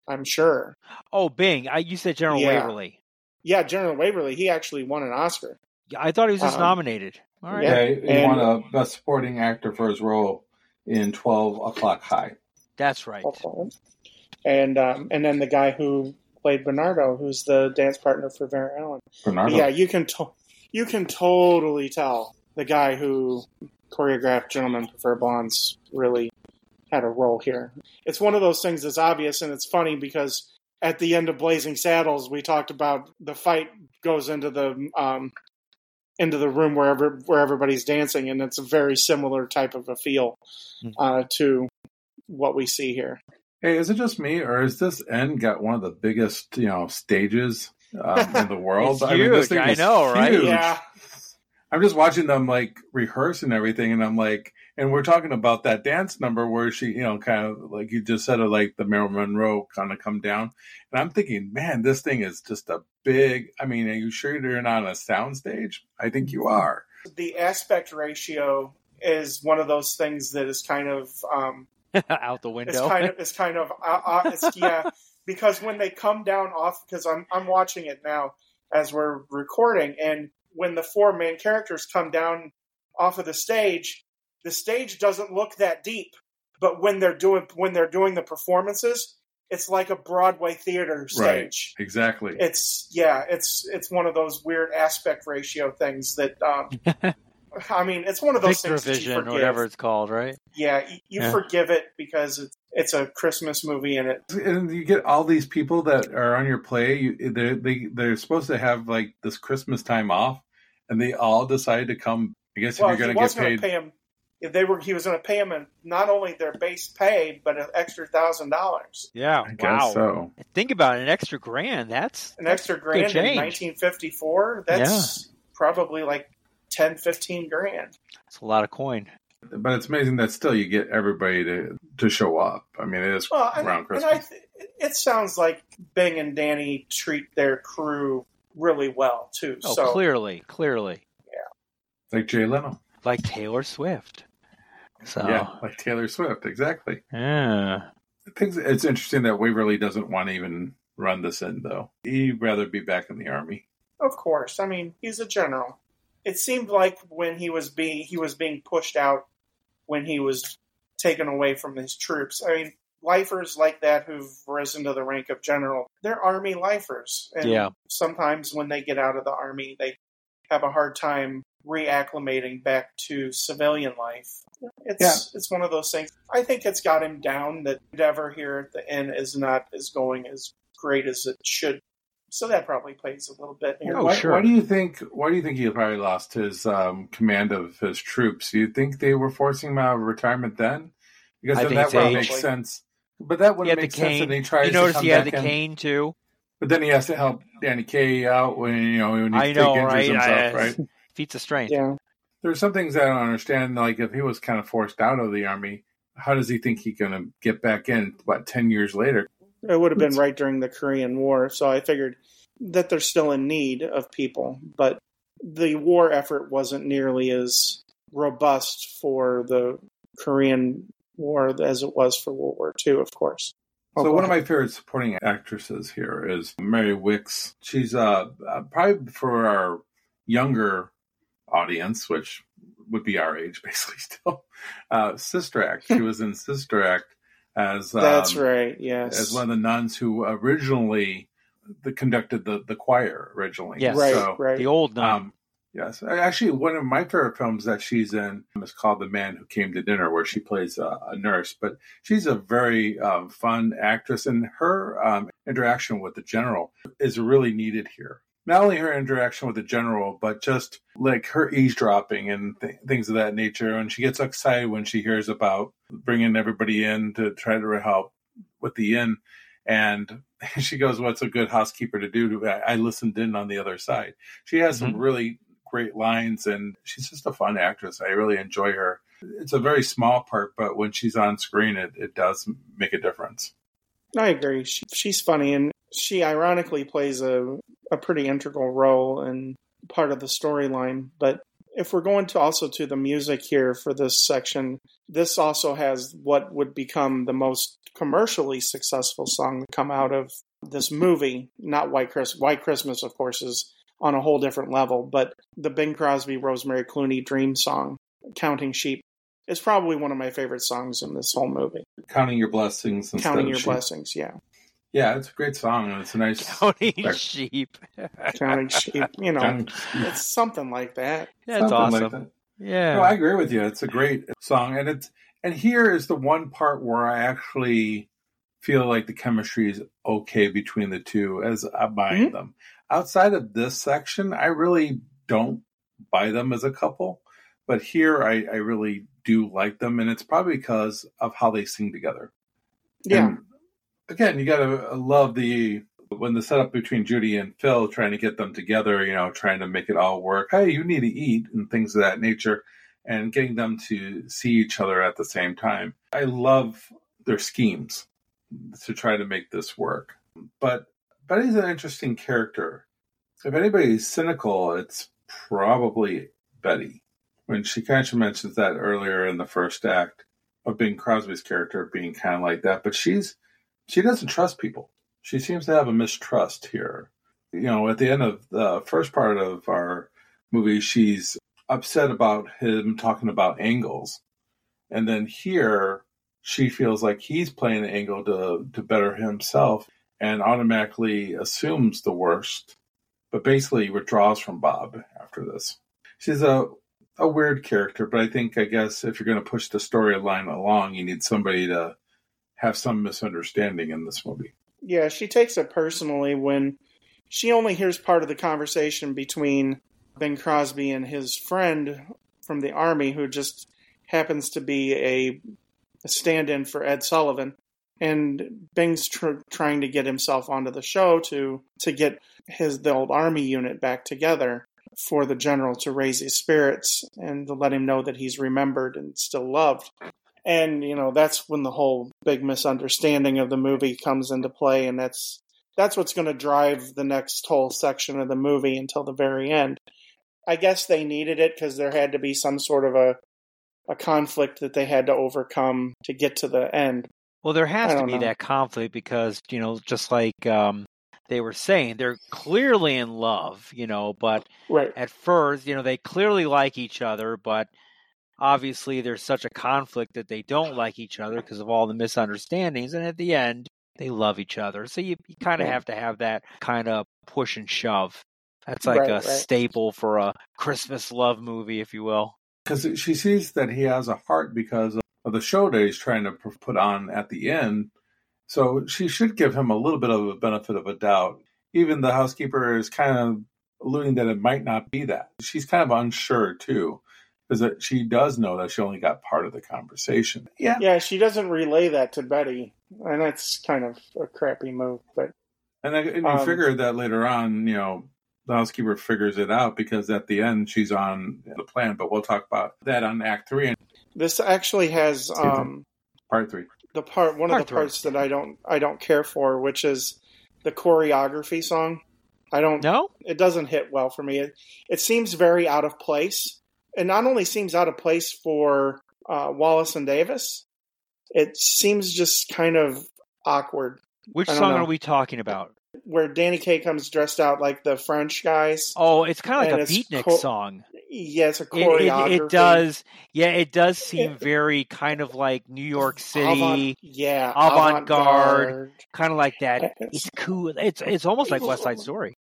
I'm sure. Oh, Bing. I, you said General Yeah. Waverly. Yeah, General Waverly, he actually won an Oscar. Yeah, I thought he was just Um, nominated. All right. Yeah, he he And- won a Best Supporting Actor for his role in 12 O'Clock High. That's right. And um, and then the guy who played Bernardo, who's the dance partner for Vera Ellen. Bernardo. Yeah, you can to- you can totally tell the guy who choreographed Gentlemen Prefer Blondes really had a role here. It's one of those things that's obvious and it's funny because at the end of Blazing Saddles, we talked about the fight goes into the um, into the room wherever where everybody's dancing, and it's a very similar type of a feel Hmm. uh, to what we see here. Hey, is it just me, or is this end got one of the biggest, you know, stages um, in the world? It's huge. I is know, right? huge. Yeah, I'm just watching them like rehearse and everything, and I'm like, and we're talking about that dance number where she, you know, kind of like you just said, of like the Marilyn Monroe kind of come down, and I'm thinking, man, this thing is just a big. I mean, are you sure you're not on a sound stage? I think you are. the aspect ratio is one of those things that is kind of um, Out the window. it's window. kind of it's kind of uh, uh, it's, yeah because when they come down off because I'm I'm watching it now as we're recording and when the four main characters come down off of the stage, the stage doesn't look that deep. But when they're doing when they're doing the performances, it's like a Broadway theater stage. Right. Exactly. It's yeah, it's it's one of those weird aspect ratio things that um, I mean, it's one of those Victor things that you Vision or forgive. whatever it's called, right? Yeah, you, you Yeah. forgive it because it's it's a Christmas movie and it. and you get all these people that are on your play. You, they they they're supposed to have like this Christmas time off, and they all decide to come. I guess Well, if you're going to get paid, pay him. If they were, he was going to pay him in not only their base pay, but an extra thousand dollars, Yeah. I guess wow. so. Think about it, an extra grand. That's an extra grand in 1954. That's probably like 10, 15 grand. that's a lot of coin. But it's amazing that still you get everybody to to show up. I mean, it is Well, around and Christmas. I, th- it sounds like Bing and Danny treat their crew really well too. Oh, so clearly, clearly, Yeah. like Jay Leno, like Taylor Swift. So yeah, like Taylor Swift, exactly. yeah. I think it's interesting that Waverly doesn't want to even run this in, though. He'd rather be back inn the army. Of course. I mean, he's a general. It seemed like when he was being he was being pushed out when he was taken away from his troops. I mean, lifers like that who've risen to the rank of general, they're army lifers. And Yeah. sometimes when they get out of the army, they have a hard time reacclimating back to civilian life. It's it's one of those things. I think it's got him down that Endeavor here at the end is not is going as great as it should. So that probably plays a little bit here. Oh, why, sure. why do you think? Why do you think he probably lost his um, command of his troops? Do you think they were forcing him out of retirement then? Because I then think that would make sense. But that wouldn't had the make sense. cane. And he tries You to notice come he had the in. cane too. But then he has to help Danny Kaye out when you know when he I know, injures right? himself, I- right? Feats of strength. Yeah. There's some things I don't understand. Like if he was kind of forced out of the army, how does he think he's going to get back in? What ten years later? It would have been right during the Korean War, so I figured that they're still in need of people, but the war effort wasn't nearly as robust for the Korean War as it was for World War II, of course. Oh, So one of my favorite supporting actresses here is Mary Wickes. She's uh, uh probably for our younger audience, which would be our age basically still. Uh, Sister Act. She was in Sister Act as um, That's right. Yes. as one of the nuns who originally the, conducted the the choir originally. Yes. right. So, right. The old nun. um, yes, actually, one of my favorite films that she's in is called "The Man Who Came to Dinner," where she plays a, a nurse. But she's a very um, fun actress, and her um, interaction with the general is really needed here. Not only her interaction with the general, but just like her eavesdropping and th- things of that nature. And she gets excited when she hears about bringing everybody in to try to help with the inn. And she goes, "What's a good housekeeper to do?" I I listened in on the other side. She has some mm-hmm. really great lines, and she's just a fun actress. I really enjoy her. It's a very small part, but when she's on screen, it, it does make a difference. I agree. She, she's funny, and she ironically plays a, a pretty integral role in part of the storyline. But if we're going to also to the music here for this section, this also has what would become the most commercially successful song to come out of this movie. Not White Christmas. White Christmas, of course, is on a whole different level. But the Bing Crosby, Rosemary Clooney dream song, "Counting Sheep," is probably one of my favorite songs in this whole movie. Counting your blessings, Counting your sheep. blessings, yeah. Yeah, it's a great song, and it's a nice. Counting Back- sheep. counting sheep. You know, Counting- it's something like that. That's something awesome. like that. yeah. No, I agree with you. It's a great song, and it's and here is the one part where I actually feel like the chemistry is okay between the two as I buy buying Mhm. them. Outside of this section, I really don't buy them as a couple, but here I, I really do like them, and it's probably because of how they sing together. Yeah. And again, you gotta uh, love the when the setup between Judy and Phil trying to get them together, you know, trying to make it all work. Hey, you need to eat and things of that nature, and getting them to see each other at the same time. I love their schemes to try to make this work. But Betty's an interesting character. If anybody's cynical, it's probably Betty. When she kind of mentions that earlier in the first act of Bing Crosby's character being kind of like that, but she's she doesn't trust people. She seems to have a mistrust here. You know, at the end of the first part of our movie, she's upset about him talking about angles. And then here, she feels like he's playing an angle to, to better himself and automatically assumes the worst, but basically withdraws from Bob after this. She's a, a weird character, but I think, I guess, if you're going to push the storyline along, you need somebody to have some misunderstanding in this movie. Yeah, she takes it personally when she only hears part of the conversation between Bing Crosby and his friend from the army, who just happens to be a, a stand-in for Ed Sullivan. And Bing's tr- trying to get himself onto the show to to get his the old army unit back together for the general to raise his spirits and to let him know that he's remembered and still loved. And you know that's when the whole big misunderstanding of the movie comes into play, and that's that's what's going to drive the next whole section of the movie until the very end. I guess they needed it because there had to be some sort of a a conflict that they had to overcome to get to the end. Well, there has to be know. that conflict because, you know, just like um, they were saying, they're clearly in love, you know, but Right. at first, you know, they clearly like each other, but obviously there's such a conflict that they don't like each other because of all the misunderstandings. And at the end, they love each other. So you, you kind of have to have that kind of push and shove. That's like Right, a right. staple for a Christmas love movie, if you will. because she sees that he has a heart because of the show that he's trying to put on at the end. So she should give him a little bit of a benefit of a doubt. Even the housekeeper is kind of alluding that it might not be that. She's kind of unsure too, because that she does know that she only got part of the conversation. Yeah, Yeah, she doesn't relay that to Betty, and that's kind of a crappy move. But and, I, and you Um, figure that later on, you know, the housekeeper figures it out because at the end she's on the plan. But we'll talk about that on Act Three and this actually has um, Part Three. the part one Part of the three. parts that I don't I don't care for, which is the choreography song. I don't. No? It doesn't hit well for me. It, it seems very out of place. It not only seems out of place for uh, Wallace and Davis, it seems just kind of awkward. Which song know. are we talking about? Where Danny Kaye comes dressed out like the French guys. Oh, it's kind of like a beatnik co- song. Yeah, it's a It, choreography. it, it does, yeah, it does seem It- very kind of like New York City, Avant, yeah, avant-garde. avant-garde. kind of like that. It's- It's cool. It's it's almost like West Side Story,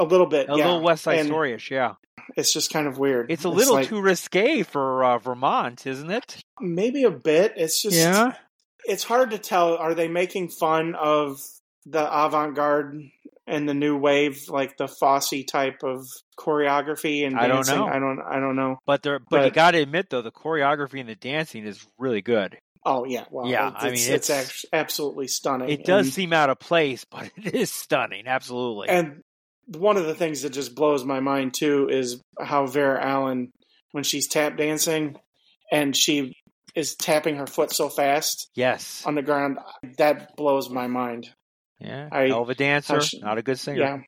A little bit, a yeah. little West Side And Story-ish. Yeah, It's just kind of weird. it's a little like- too risque for uh, Vermont, isn't it? maybe a bit. It's just yeah. it's hard to tell. Are they making fun of the avant-garde and the new wave, like the Fosse type of choreography and dancing? I don't know. I don't. I don't know. But there, but, you got to admit though, the choreography and the dancing is really good. Oh yeah, well, Yeah, it's, I mean, it's, it's- act- absolutely stunning. It does And- seem out of place, but it is stunning. Absolutely. And one of the things that just blows my mind too is how Vera Ellen, when she's tap dancing, and she is tapping her foot so fast yes. on the ground, that blows my mind. Yeah. I- Hell of a dancer, sh- not a good singer. Yeah,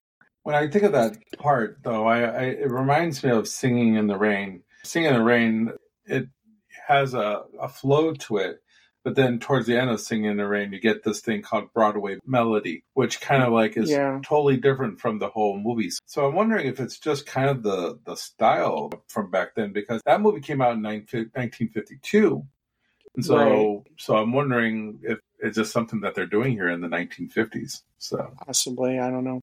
When I think of that part, though, I, I it reminds me of "Singing in the Rain." "Singing in the Rain" it has a, a flow to it, but then towards the end of "Singing in the Rain," you get this thing called Broadway melody, which kind of like is Yeah. totally different from the whole movie. So I'm wondering if it's just kind of the the style from back then, because that movie came out in 1952, and so Right. so I'm wondering if it's just something that they're doing here in the 1950s. So. possibly. I don't know.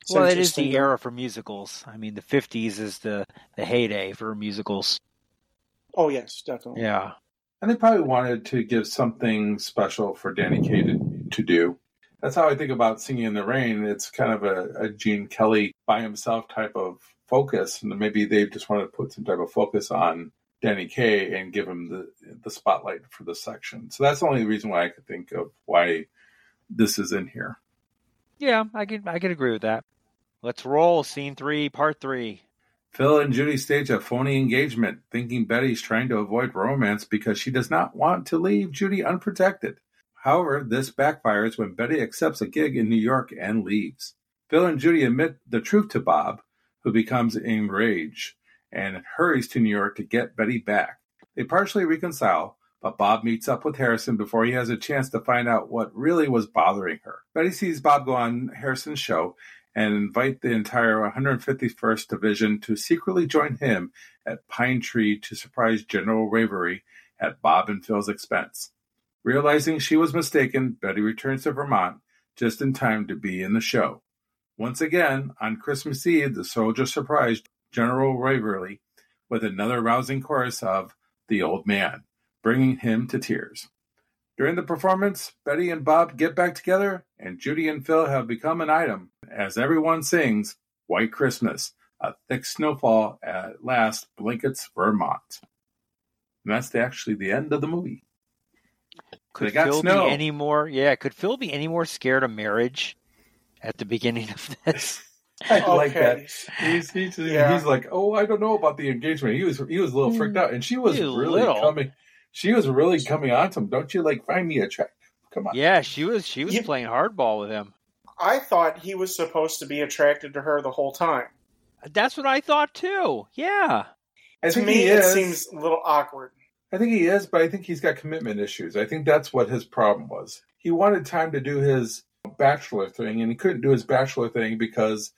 It's Well, it is the era for musicals. I mean, the '50s is the the heyday for musicals. Oh yes, definitely. Yeah. And they probably wanted to give something special for Danny Kaye to, to do. That's how I think about Singing in the Rain. It's kind of a, a Gene Kelly by himself type of focus. And maybe they just wanted to put some type of focus on Danny Kaye and give him the, the spotlight for the section. So that's the only reason why I could think of why this is in here. Yeah, I can I can agree with that. Let's roll scene three, part three. Phil and Judy stage a phony engagement, thinking Betty's trying to avoid romance because she does not want to leave Judy unprotected. However, this backfires when Betty accepts a gig in New York and leaves. Phil and Judy admit the truth to Bob, who becomes enraged and hurries to New York to get Betty back. They partially reconcile, but Bob meets up with Harrison before he has a chance to find out what really was bothering her. Betty sees Bob go on Harrison's show and invite the entire 151st Division to secretly join him at Pine Tree to surprise General Waverly at Bob and Phil's expense. Realizing she was mistaken, Betty returns to Vermont just in time to be in the show. Once again, on Christmas Eve, the soldier surprised General Waverly with another rousing chorus of The Old Man, bringing him to tears. During the performance, Betty and Bob get back together, and Judy and Phil have become an item as everyone sings White Christmas, a thick snowfall at last blankets Vermont. And that's the, actually the end of the movie. Could They got Phil snow. be any more? Yeah, could Phil be any more scared of marriage at the beginning of this? I like that. He's, he's, Yeah. he's like, oh, I don't know about the engagement. He was he was a little freaked hmm. out, and she was was really little. coming. She was really coming on to him. Don't you like find me attractive? Come on. Yeah, she was. She was You- playing hardball with him. I thought he was supposed to be attracted to her the whole time. That's what I thought too. Yeah. I to me, it seems a little awkward. I think he is, but I think he's got commitment issues. I think that's what his problem was. He wanted time to do his bachelor thing, and he couldn't do his bachelor thing because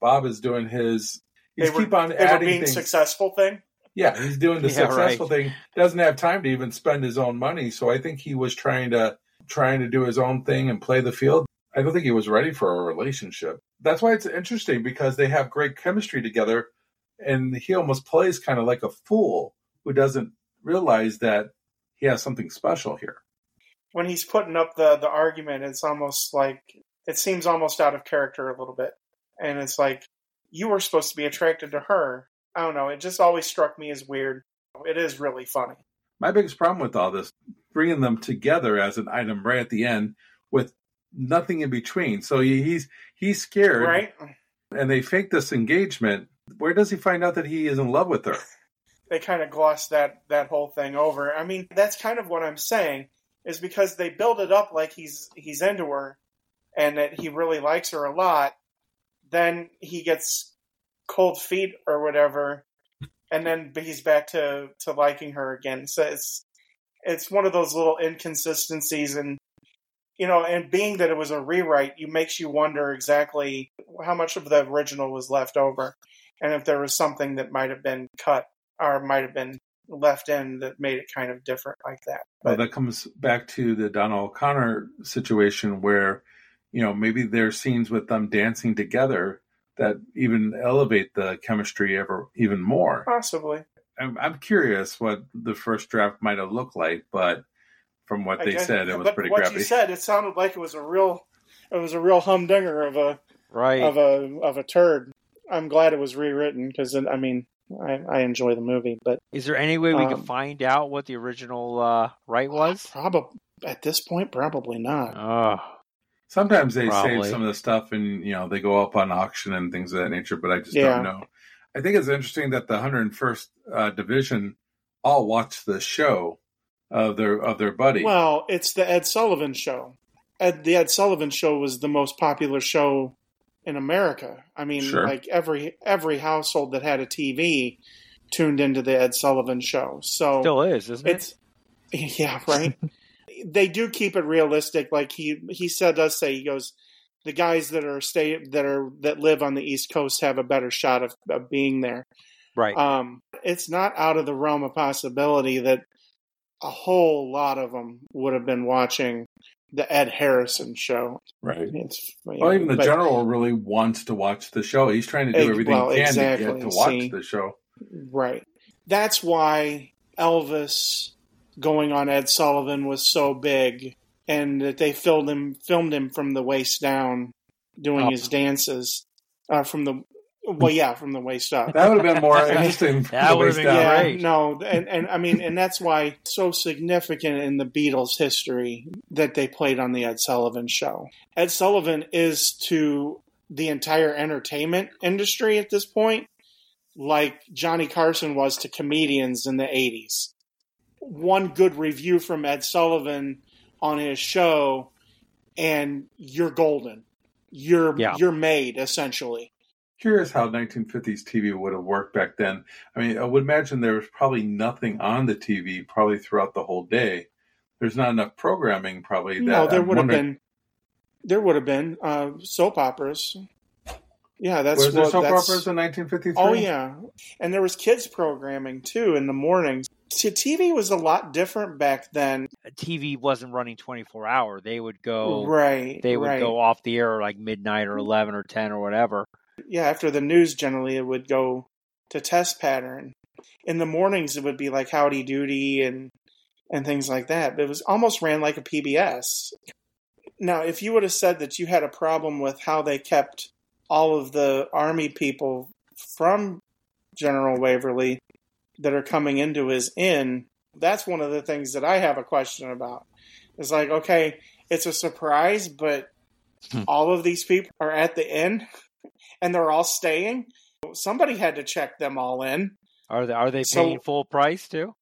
Bob is doing his. He's They were, keep on they were adding being things. successful thing. Yeah, he's doing the Yeah, successful right. thing. Doesn't have time to even spend his own money. So I think he was trying to trying to do his own thing and play the field. I don't think he was ready for a relationship. That's why it's interesting because they have great chemistry together, and he almost plays kind of like a fool who doesn't realize that he has something special here. When he's putting up the the argument, it's almost like it seems almost out of character a little bit, and it's like you were supposed to be attracted to her. I don't know. It just always struck me as weird. It is really funny. My biggest problem with all this, bringing them together as an item right at the end with nothing in between. So he, he's he's scared, Right? and they fake this engagement. Where does he find out that he is in love with her? They kind of gloss that that whole thing over. I mean, that's kind of what I'm saying is because they build it up like he's he's into her and that he really likes her a lot. Then he gets cold feet or whatever, and then he's back to to liking her again. So it's it's one of those little inconsistencies and you know and being that it was a rewrite you makes you wonder exactly how much of the original was left over and if there was something that might have been cut or might have been left in that made it kind of different like that Well, that comes back to the Donald O'Connor situation where, you know, maybe there's scenes with them dancing together that even elevate the chemistry ever even more. possibly I'm, I'm curious what the first draft might have looked like, but from what I they guess- said, it was but pretty what crappy. you said it sounded like it was a real it was a real humdinger of a Right. of a of a turd i'm glad it was rewritten because i mean I, I enjoy the movie but Is there any way we Um, can find out what the original uh, right was? probably at this point probably not Oh, Sometimes they Probably. save some of the stuff and, you know, they go up on auction and things of that nature, but I just Yeah. don't know. I think it's interesting that the 101st uh, Division all watched the show of their of their buddy. Well, it's the Ed Sullivan show. Ed, the Ed Sullivan show was the most popular show in America. I mean, Sure. like every every household that had a TV tuned into the Ed Sullivan show. So still is, isn't it? it's yeah, right. They do keep it realistic. Like he he said, does say he goes, the guys that are stay that are that live on the East Coast have a better shot of, of being there. Right. Um, it's not out of the realm of possibility that a whole lot of them would have been watching the Ed Harrison show. right. It's, Well, even the but- general really wants to watch the show. He's trying to do everything well, he can to exactly. get to watch See? the show. Right. That's why Elvis going on Ed Sullivan was so big, and that they filmed him filmed him from the waist down, doing Up. his dances uh, from the well, yeah, from the waist up. That would have been more interesting. That would have waist been down. yeah, no, and and I mean, and that's why it's so significant in the Beatles' history that they played on the Ed Sullivan Show. Ed Sullivan is to the entire entertainment industry at this point, like Johnny Carson was to comedians in the '80s. One good review from Ed Sullivan on his show, and you're golden. You're Yeah. you're made essentially. Curious how 1950s TV would have worked back then. I mean, I would imagine there was probably nothing on the TV probably throughout the whole day. There's not enough programming probably. That No, there I'm would have been there would have been uh, soap operas. Yeah, that's Was there what soap that's, operas in 1953? Oh yeah, and there was kids programming too in the mornings. See, TV was a lot different back then. TV wasn't running 24 hour. They would go right. they would right. go off the air like midnight or mm-hmm. 11 or 10 or whatever. Yeah, after the news, generally it would go to test pattern. In the mornings, it would be like Howdy Doody and and things like that. But it was almost ran like a PBS. Now, if you would have said that you had a problem with how they kept all of the army people from General Waverly that are coming into his inn, that's one of the things that I have a question about. It's like, okay, it's a surprise, but Hmm. all of these people are at the inn and they're all staying. Somebody had to check them all in. Are they are they So- paying full price too?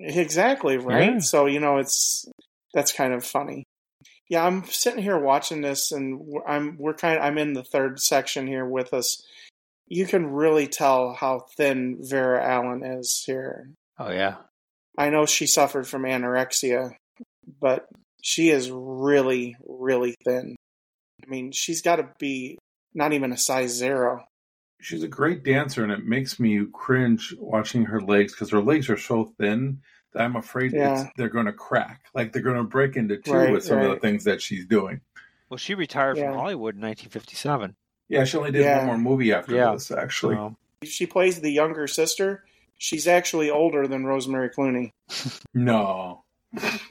Exactly, right? Yeah. So, you know, it's that's kind of funny. Yeah, I'm sitting here watching this and I'm we're kind of, I'm in the third section here with us. You can really tell how thin Vera Ellen is here. Oh yeah. I know she suffered from anorexia, but she is really really thin. I mean, she's got to be not even a size 0. She's a great dancer, and it makes me cringe watching her legs because her legs are so thin that I'm afraid Yeah. it's, they're going to crack. Like they're going to break into two Right, with some of the things that she's doing. Well, she retired Yeah. from Hollywood in 1957. Yeah, she only did Yeah. one more movie after Yeah. this, actually. So, She plays the younger sister. She's actually older than Rosemary Clooney. No,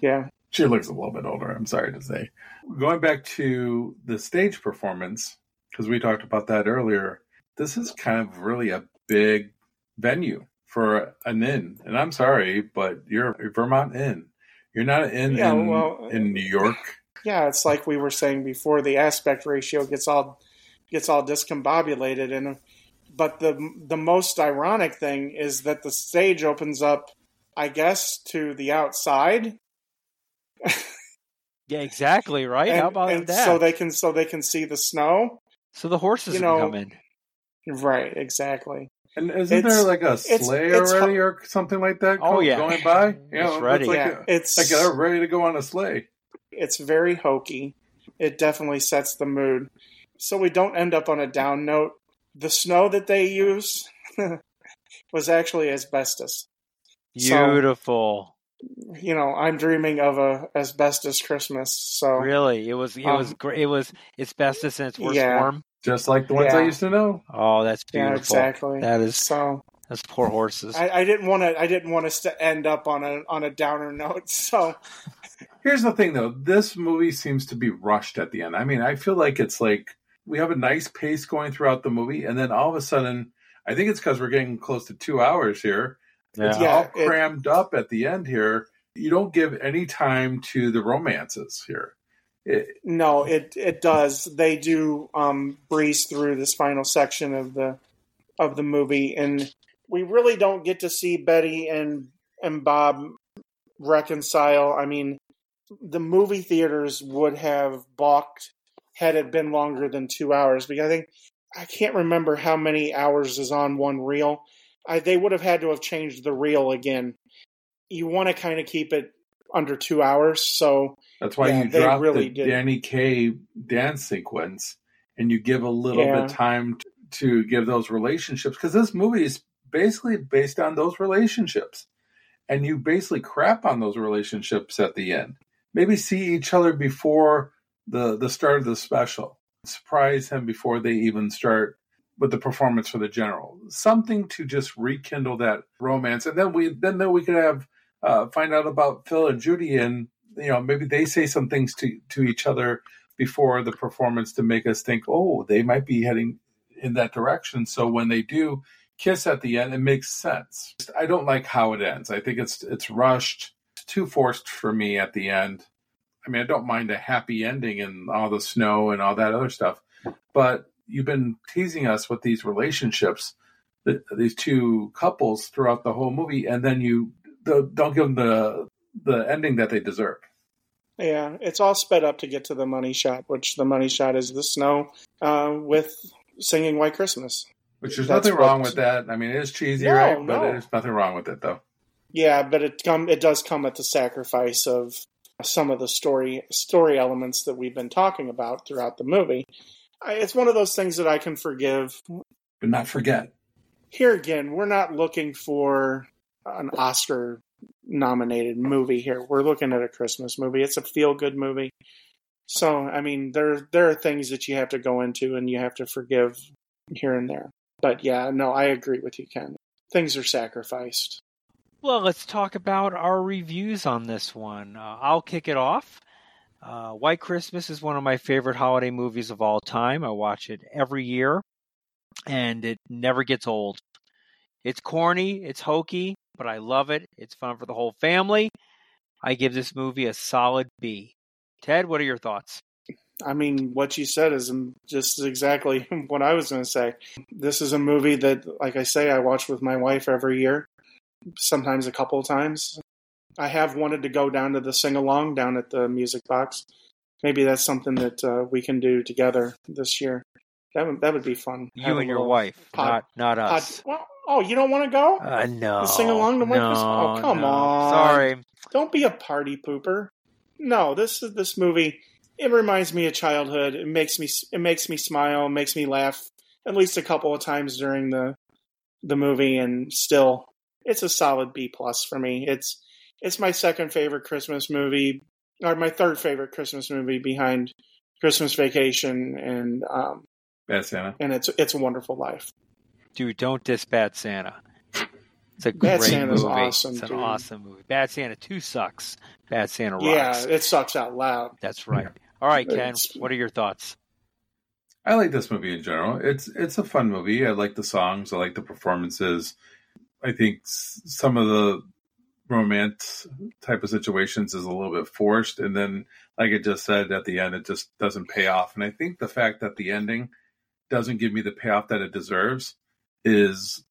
Yeah. she looks a little bit older. I'm sorry to say. Going back to the stage performance, because we talked about that earlier. This is kind of really a big venue for an inn, and I'm sorry, but you're a Vermont Inn. You're not an inn Yeah, in, well- in New York. Yeah, it's like we were saying before. The aspect ratio gets all gets all discombobulated, and but the the most ironic thing is that the stage opens up, I guess, to the outside. yeah, exactly right. and, How about and that? So they can so they can see the snow. So the horses you can know, come in. Right. Exactly. And isn't It's- there like a it's- sleigh it's already or something like that? Oh, yeah. going by. You It's ready. Like, yeah. a, It's like they're ready to go on a sleigh. it's very hokey. It definitely sets the mood. So we don't end up on a down note. The snow that they use was actually asbestos. So- Beautiful. You know, I'm dreaming of a asbestos Christmas. So really, it was. It Um, was great. It was asbestos in its worst yeah. form. Just like the ones I used to know. Oh, that's yeah, beautiful. exactly. That is. so That's poor horses. I, I didn't want to. I didn't want us to end up on a on a downer note. So Here's the thing, though. This movie seems to be rushed at the end. I mean, I feel like it's like we have a nice pace going throughout the movie, and then all of a sudden, I think it's because we're getting close to two hours here. It's Yeah. Yeah, all it- crammed up at the end here. You don't give any time to the romances here. It, no, it it does. They do um, breeze through this final section of the of the movie, and we really don't get to see Betty and and Bob reconcile. I mean, the movie theaters would have balked had it been longer than two hours because I think I can't remember how many hours is on one reel. I, they would have had to have changed the reel again. You want to kind of keep it under two hours, so That's why Yeah, you they drop really the did. Danny Kaye dance sequence and you give a little Yeah. bit time to give those relationships because this movie is basically based on those relationships. And you basically crap on those relationships at the end. Maybe see each other before the, the start of the special. Surprise him before they even start with the performance for the general. Something to just rekindle that romance. And then we then, then we could have uh, find out about Phil and Judy and you know maybe they say some things to to each other before the performance to make us think oh they might be heading in that direction so when they do kiss at the end it makes sense i don't like how it ends i think it's it's rushed too forced for me at the end i mean i don't mind a happy ending and all the snow and all that other stuff but you've been teasing us with these relationships th- these two couples throughout the whole movie and then you the, don't give them the the ending that they deserve Yeah, it's all sped up to get to the money shot, which the money shot is the snow uh, with singing White Christmas. Which there's That's nothing wrong what- with that. I mean, it is cheesy, No, right? But no. there's nothing wrong with it, though. Yeah, but it come it does come at the sacrifice of some of the story story elements that we've been talking about throughout the movie. I, it's one of those things that I can forgive. But not forget. Here again, we're not looking for an Oscar nominated movie here. We're looking at a Christmas movie. It's a feel good movie. So, I mean, there there are things that you have to go into and you have to forgive here and there. But yeah, no, I agree with you, Ken. Things are sacrificed. Well, let's talk about our reviews on this one. Uh, I'll kick it off. Uh, White Christmas is one of my favorite holiday movies of all time. I watch it every year, and it never gets old. It's corny, it's hokey, but I love it. It's fun for the whole family. I give this movie a solid B. Ted, what are your thoughts? I mean, what you said is just exactly what I was going to say. This is a movie that, like I say, I watch with my wife every year, sometimes a couple of times. I have wanted to go down to the sing along down at the music box. Maybe that's something that uh, we can do together this year. That would, that would be fun. You Have and your wife, pod- not not pod- us. well, oh, you don't want to go? Uh, no. Sing along to no, Christmas? Oh, come no. on. Sorry. Don't be a party pooper. No, this is this movie. It reminds me of childhood. It makes me it makes me smile, makes me laugh at least a couple of times during the the movie, and still, it's a solid B plus for me. It's it's my second favorite Christmas movie, or my third favorite Christmas movie behind Christmas Vacation and um, Bad Santa. and it's it's a Wonderful Life. Dude, don't diss Bad Santa. It's a Bad great Santa's movie. awesome, it's an dude. awesome movie. Bad Santa 2 sucks. Bad Santa rocks. Yeah, it sucks out loud. That's right. All right, Ken, It's- what are your thoughts? I like this movie in general. It's it's a fun movie. I like the songs. I like the performances. I think some of the romance type of situations is a little bit forced, and then, like I just said at the end, it just doesn't pay off. And I think the fact that the ending doesn't give me the payoff that it deserves is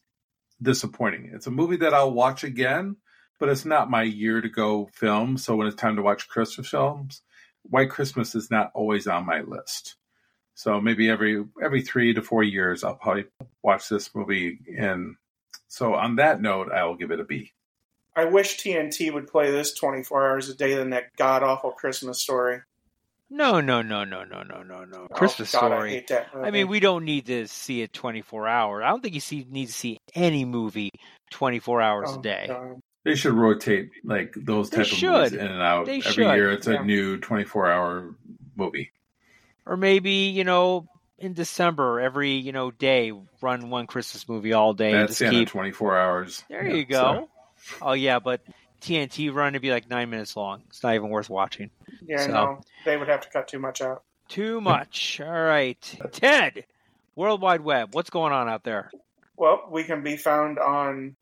disappointing. It's a movie that I'll watch again, but it's not my year to go film. So when it's time to watch Christmas films, White Christmas is not always on my list. So maybe every every three to four years, I'll probably watch this movie. And so on that note, I will give it a B. I wish TNT would play this 24 hours a day than that god awful Christmas story. No, no, no, no, no, no, no, no. Oh, Christmas God, I Story. hate that movie. I mean, we don't need to see it 24 hours. I don't think you see, need to see any movie 24 hours Oh, a day. God. They should rotate like those They type of movies in and out. They Every should. year, it's a new twenty four hour movie. Or maybe, you know, in December, every, you know, day, run one Christmas movie all day and Bad just keep. twenty four hours. There Yeah, you go. Oh, yeah, but TNT run to be like nine minutes long. It's not even worth watching. Yeah, So- no, they would have to cut too much out. Too much. All right. Ted, World Wide Web, what's going on out there? Well, we can be found on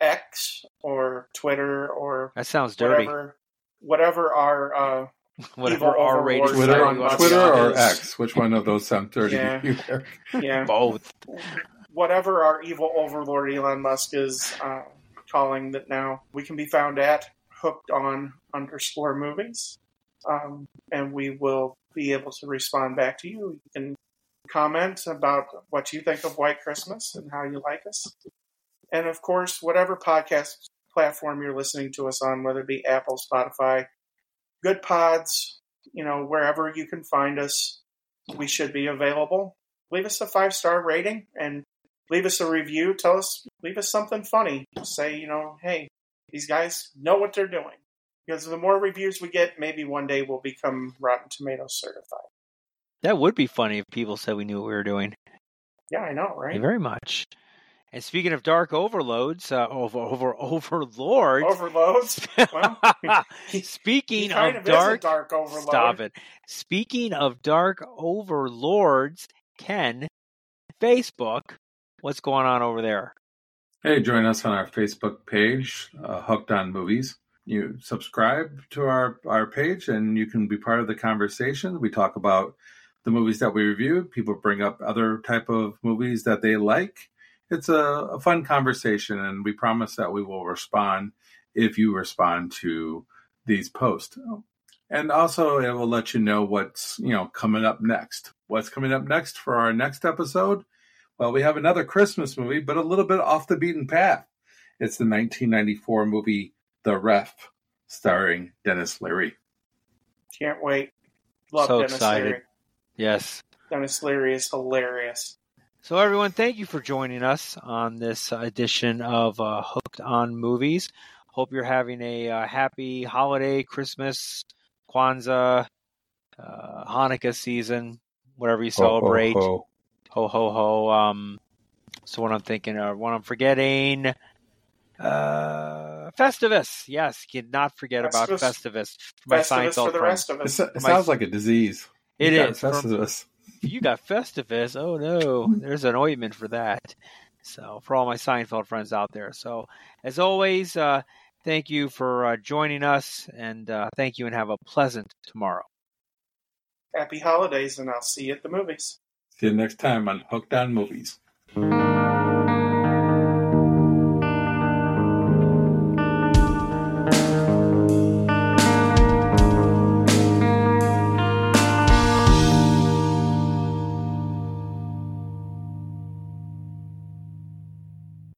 X or Twitter or That sounds dirty. whatever, whatever our uh, Whatever Evil R rated Twitter, on Twitter or is. X? Which one of those sound dirty? Yeah. to you? yeah Both. whatever our evil overlord Elon Musk is uh, calling that now. We can be found at hooked on underscore movies, um, and we will be able to respond back to you. You can comment about what you think of White Christmas and how you like us, and of course, whatever podcast platform you're listening to us on, whether it be Apple, Spotify, Goodpods, you know, wherever you can find us, we should be available. Leave us a five star rating and leave us a review. Tell us, leave us something funny. Say, you know, hey, these guys know what they're doing. Because the more reviews we get, maybe one day we'll become Rotten Tomatoes certified. That would be funny if people said we knew what we were doing. Yeah, I know, right? Very much. And speaking of dark overloads, uh, over over overlords. Overloads. Well, speaking he kind of, of, is dark, a dark overload. stop it. Speaking of dark overlords, Ken, Facebook, what's going on over there? Hey, join us on our Facebook page, uh, Hooked on Movies. You subscribe to our, our page and you can be part of the conversation. We talk about the movies that we review. People bring up other type of movies that they like. It's a, a fun conversation, and we promise that we will respond if you respond to these posts. And also, it will let you know what's you know coming up next. What's coming up next for our next episode? Well, we have another Christmas movie, but a little bit off the beaten path. It's the 1994 movie The Ref, starring Denis Leary. Can't wait. Love So Denis excited. Leary. Yes. Denis Leary is hilarious. So, everyone, thank you for joining us on this edition of uh, Hooked on Movies. Hope you're having a uh, happy holiday, Christmas, Kwanzaa, uh, Hanukkah season, whatever you celebrate. Ho, ho ho, ho. ho ho. Um, so what I'm thinking, or what I'm forgetting, uh, Festivus. Yes, you cannot forget about Festivus. Festivus. My Festivus Seinfeld for the friends. rest of us. sa- it My- sounds like a disease. It You got is. Festivus. You got Festivus. Oh no, there's an ointment for that. So for all my Seinfeld friends out there. So as always, uh, thank you for uh, joining us, and uh, thank you, and have a pleasant tomorrow. Happy holidays, and I'll see you at the movies. See you next time on Hooked on Movies. Thank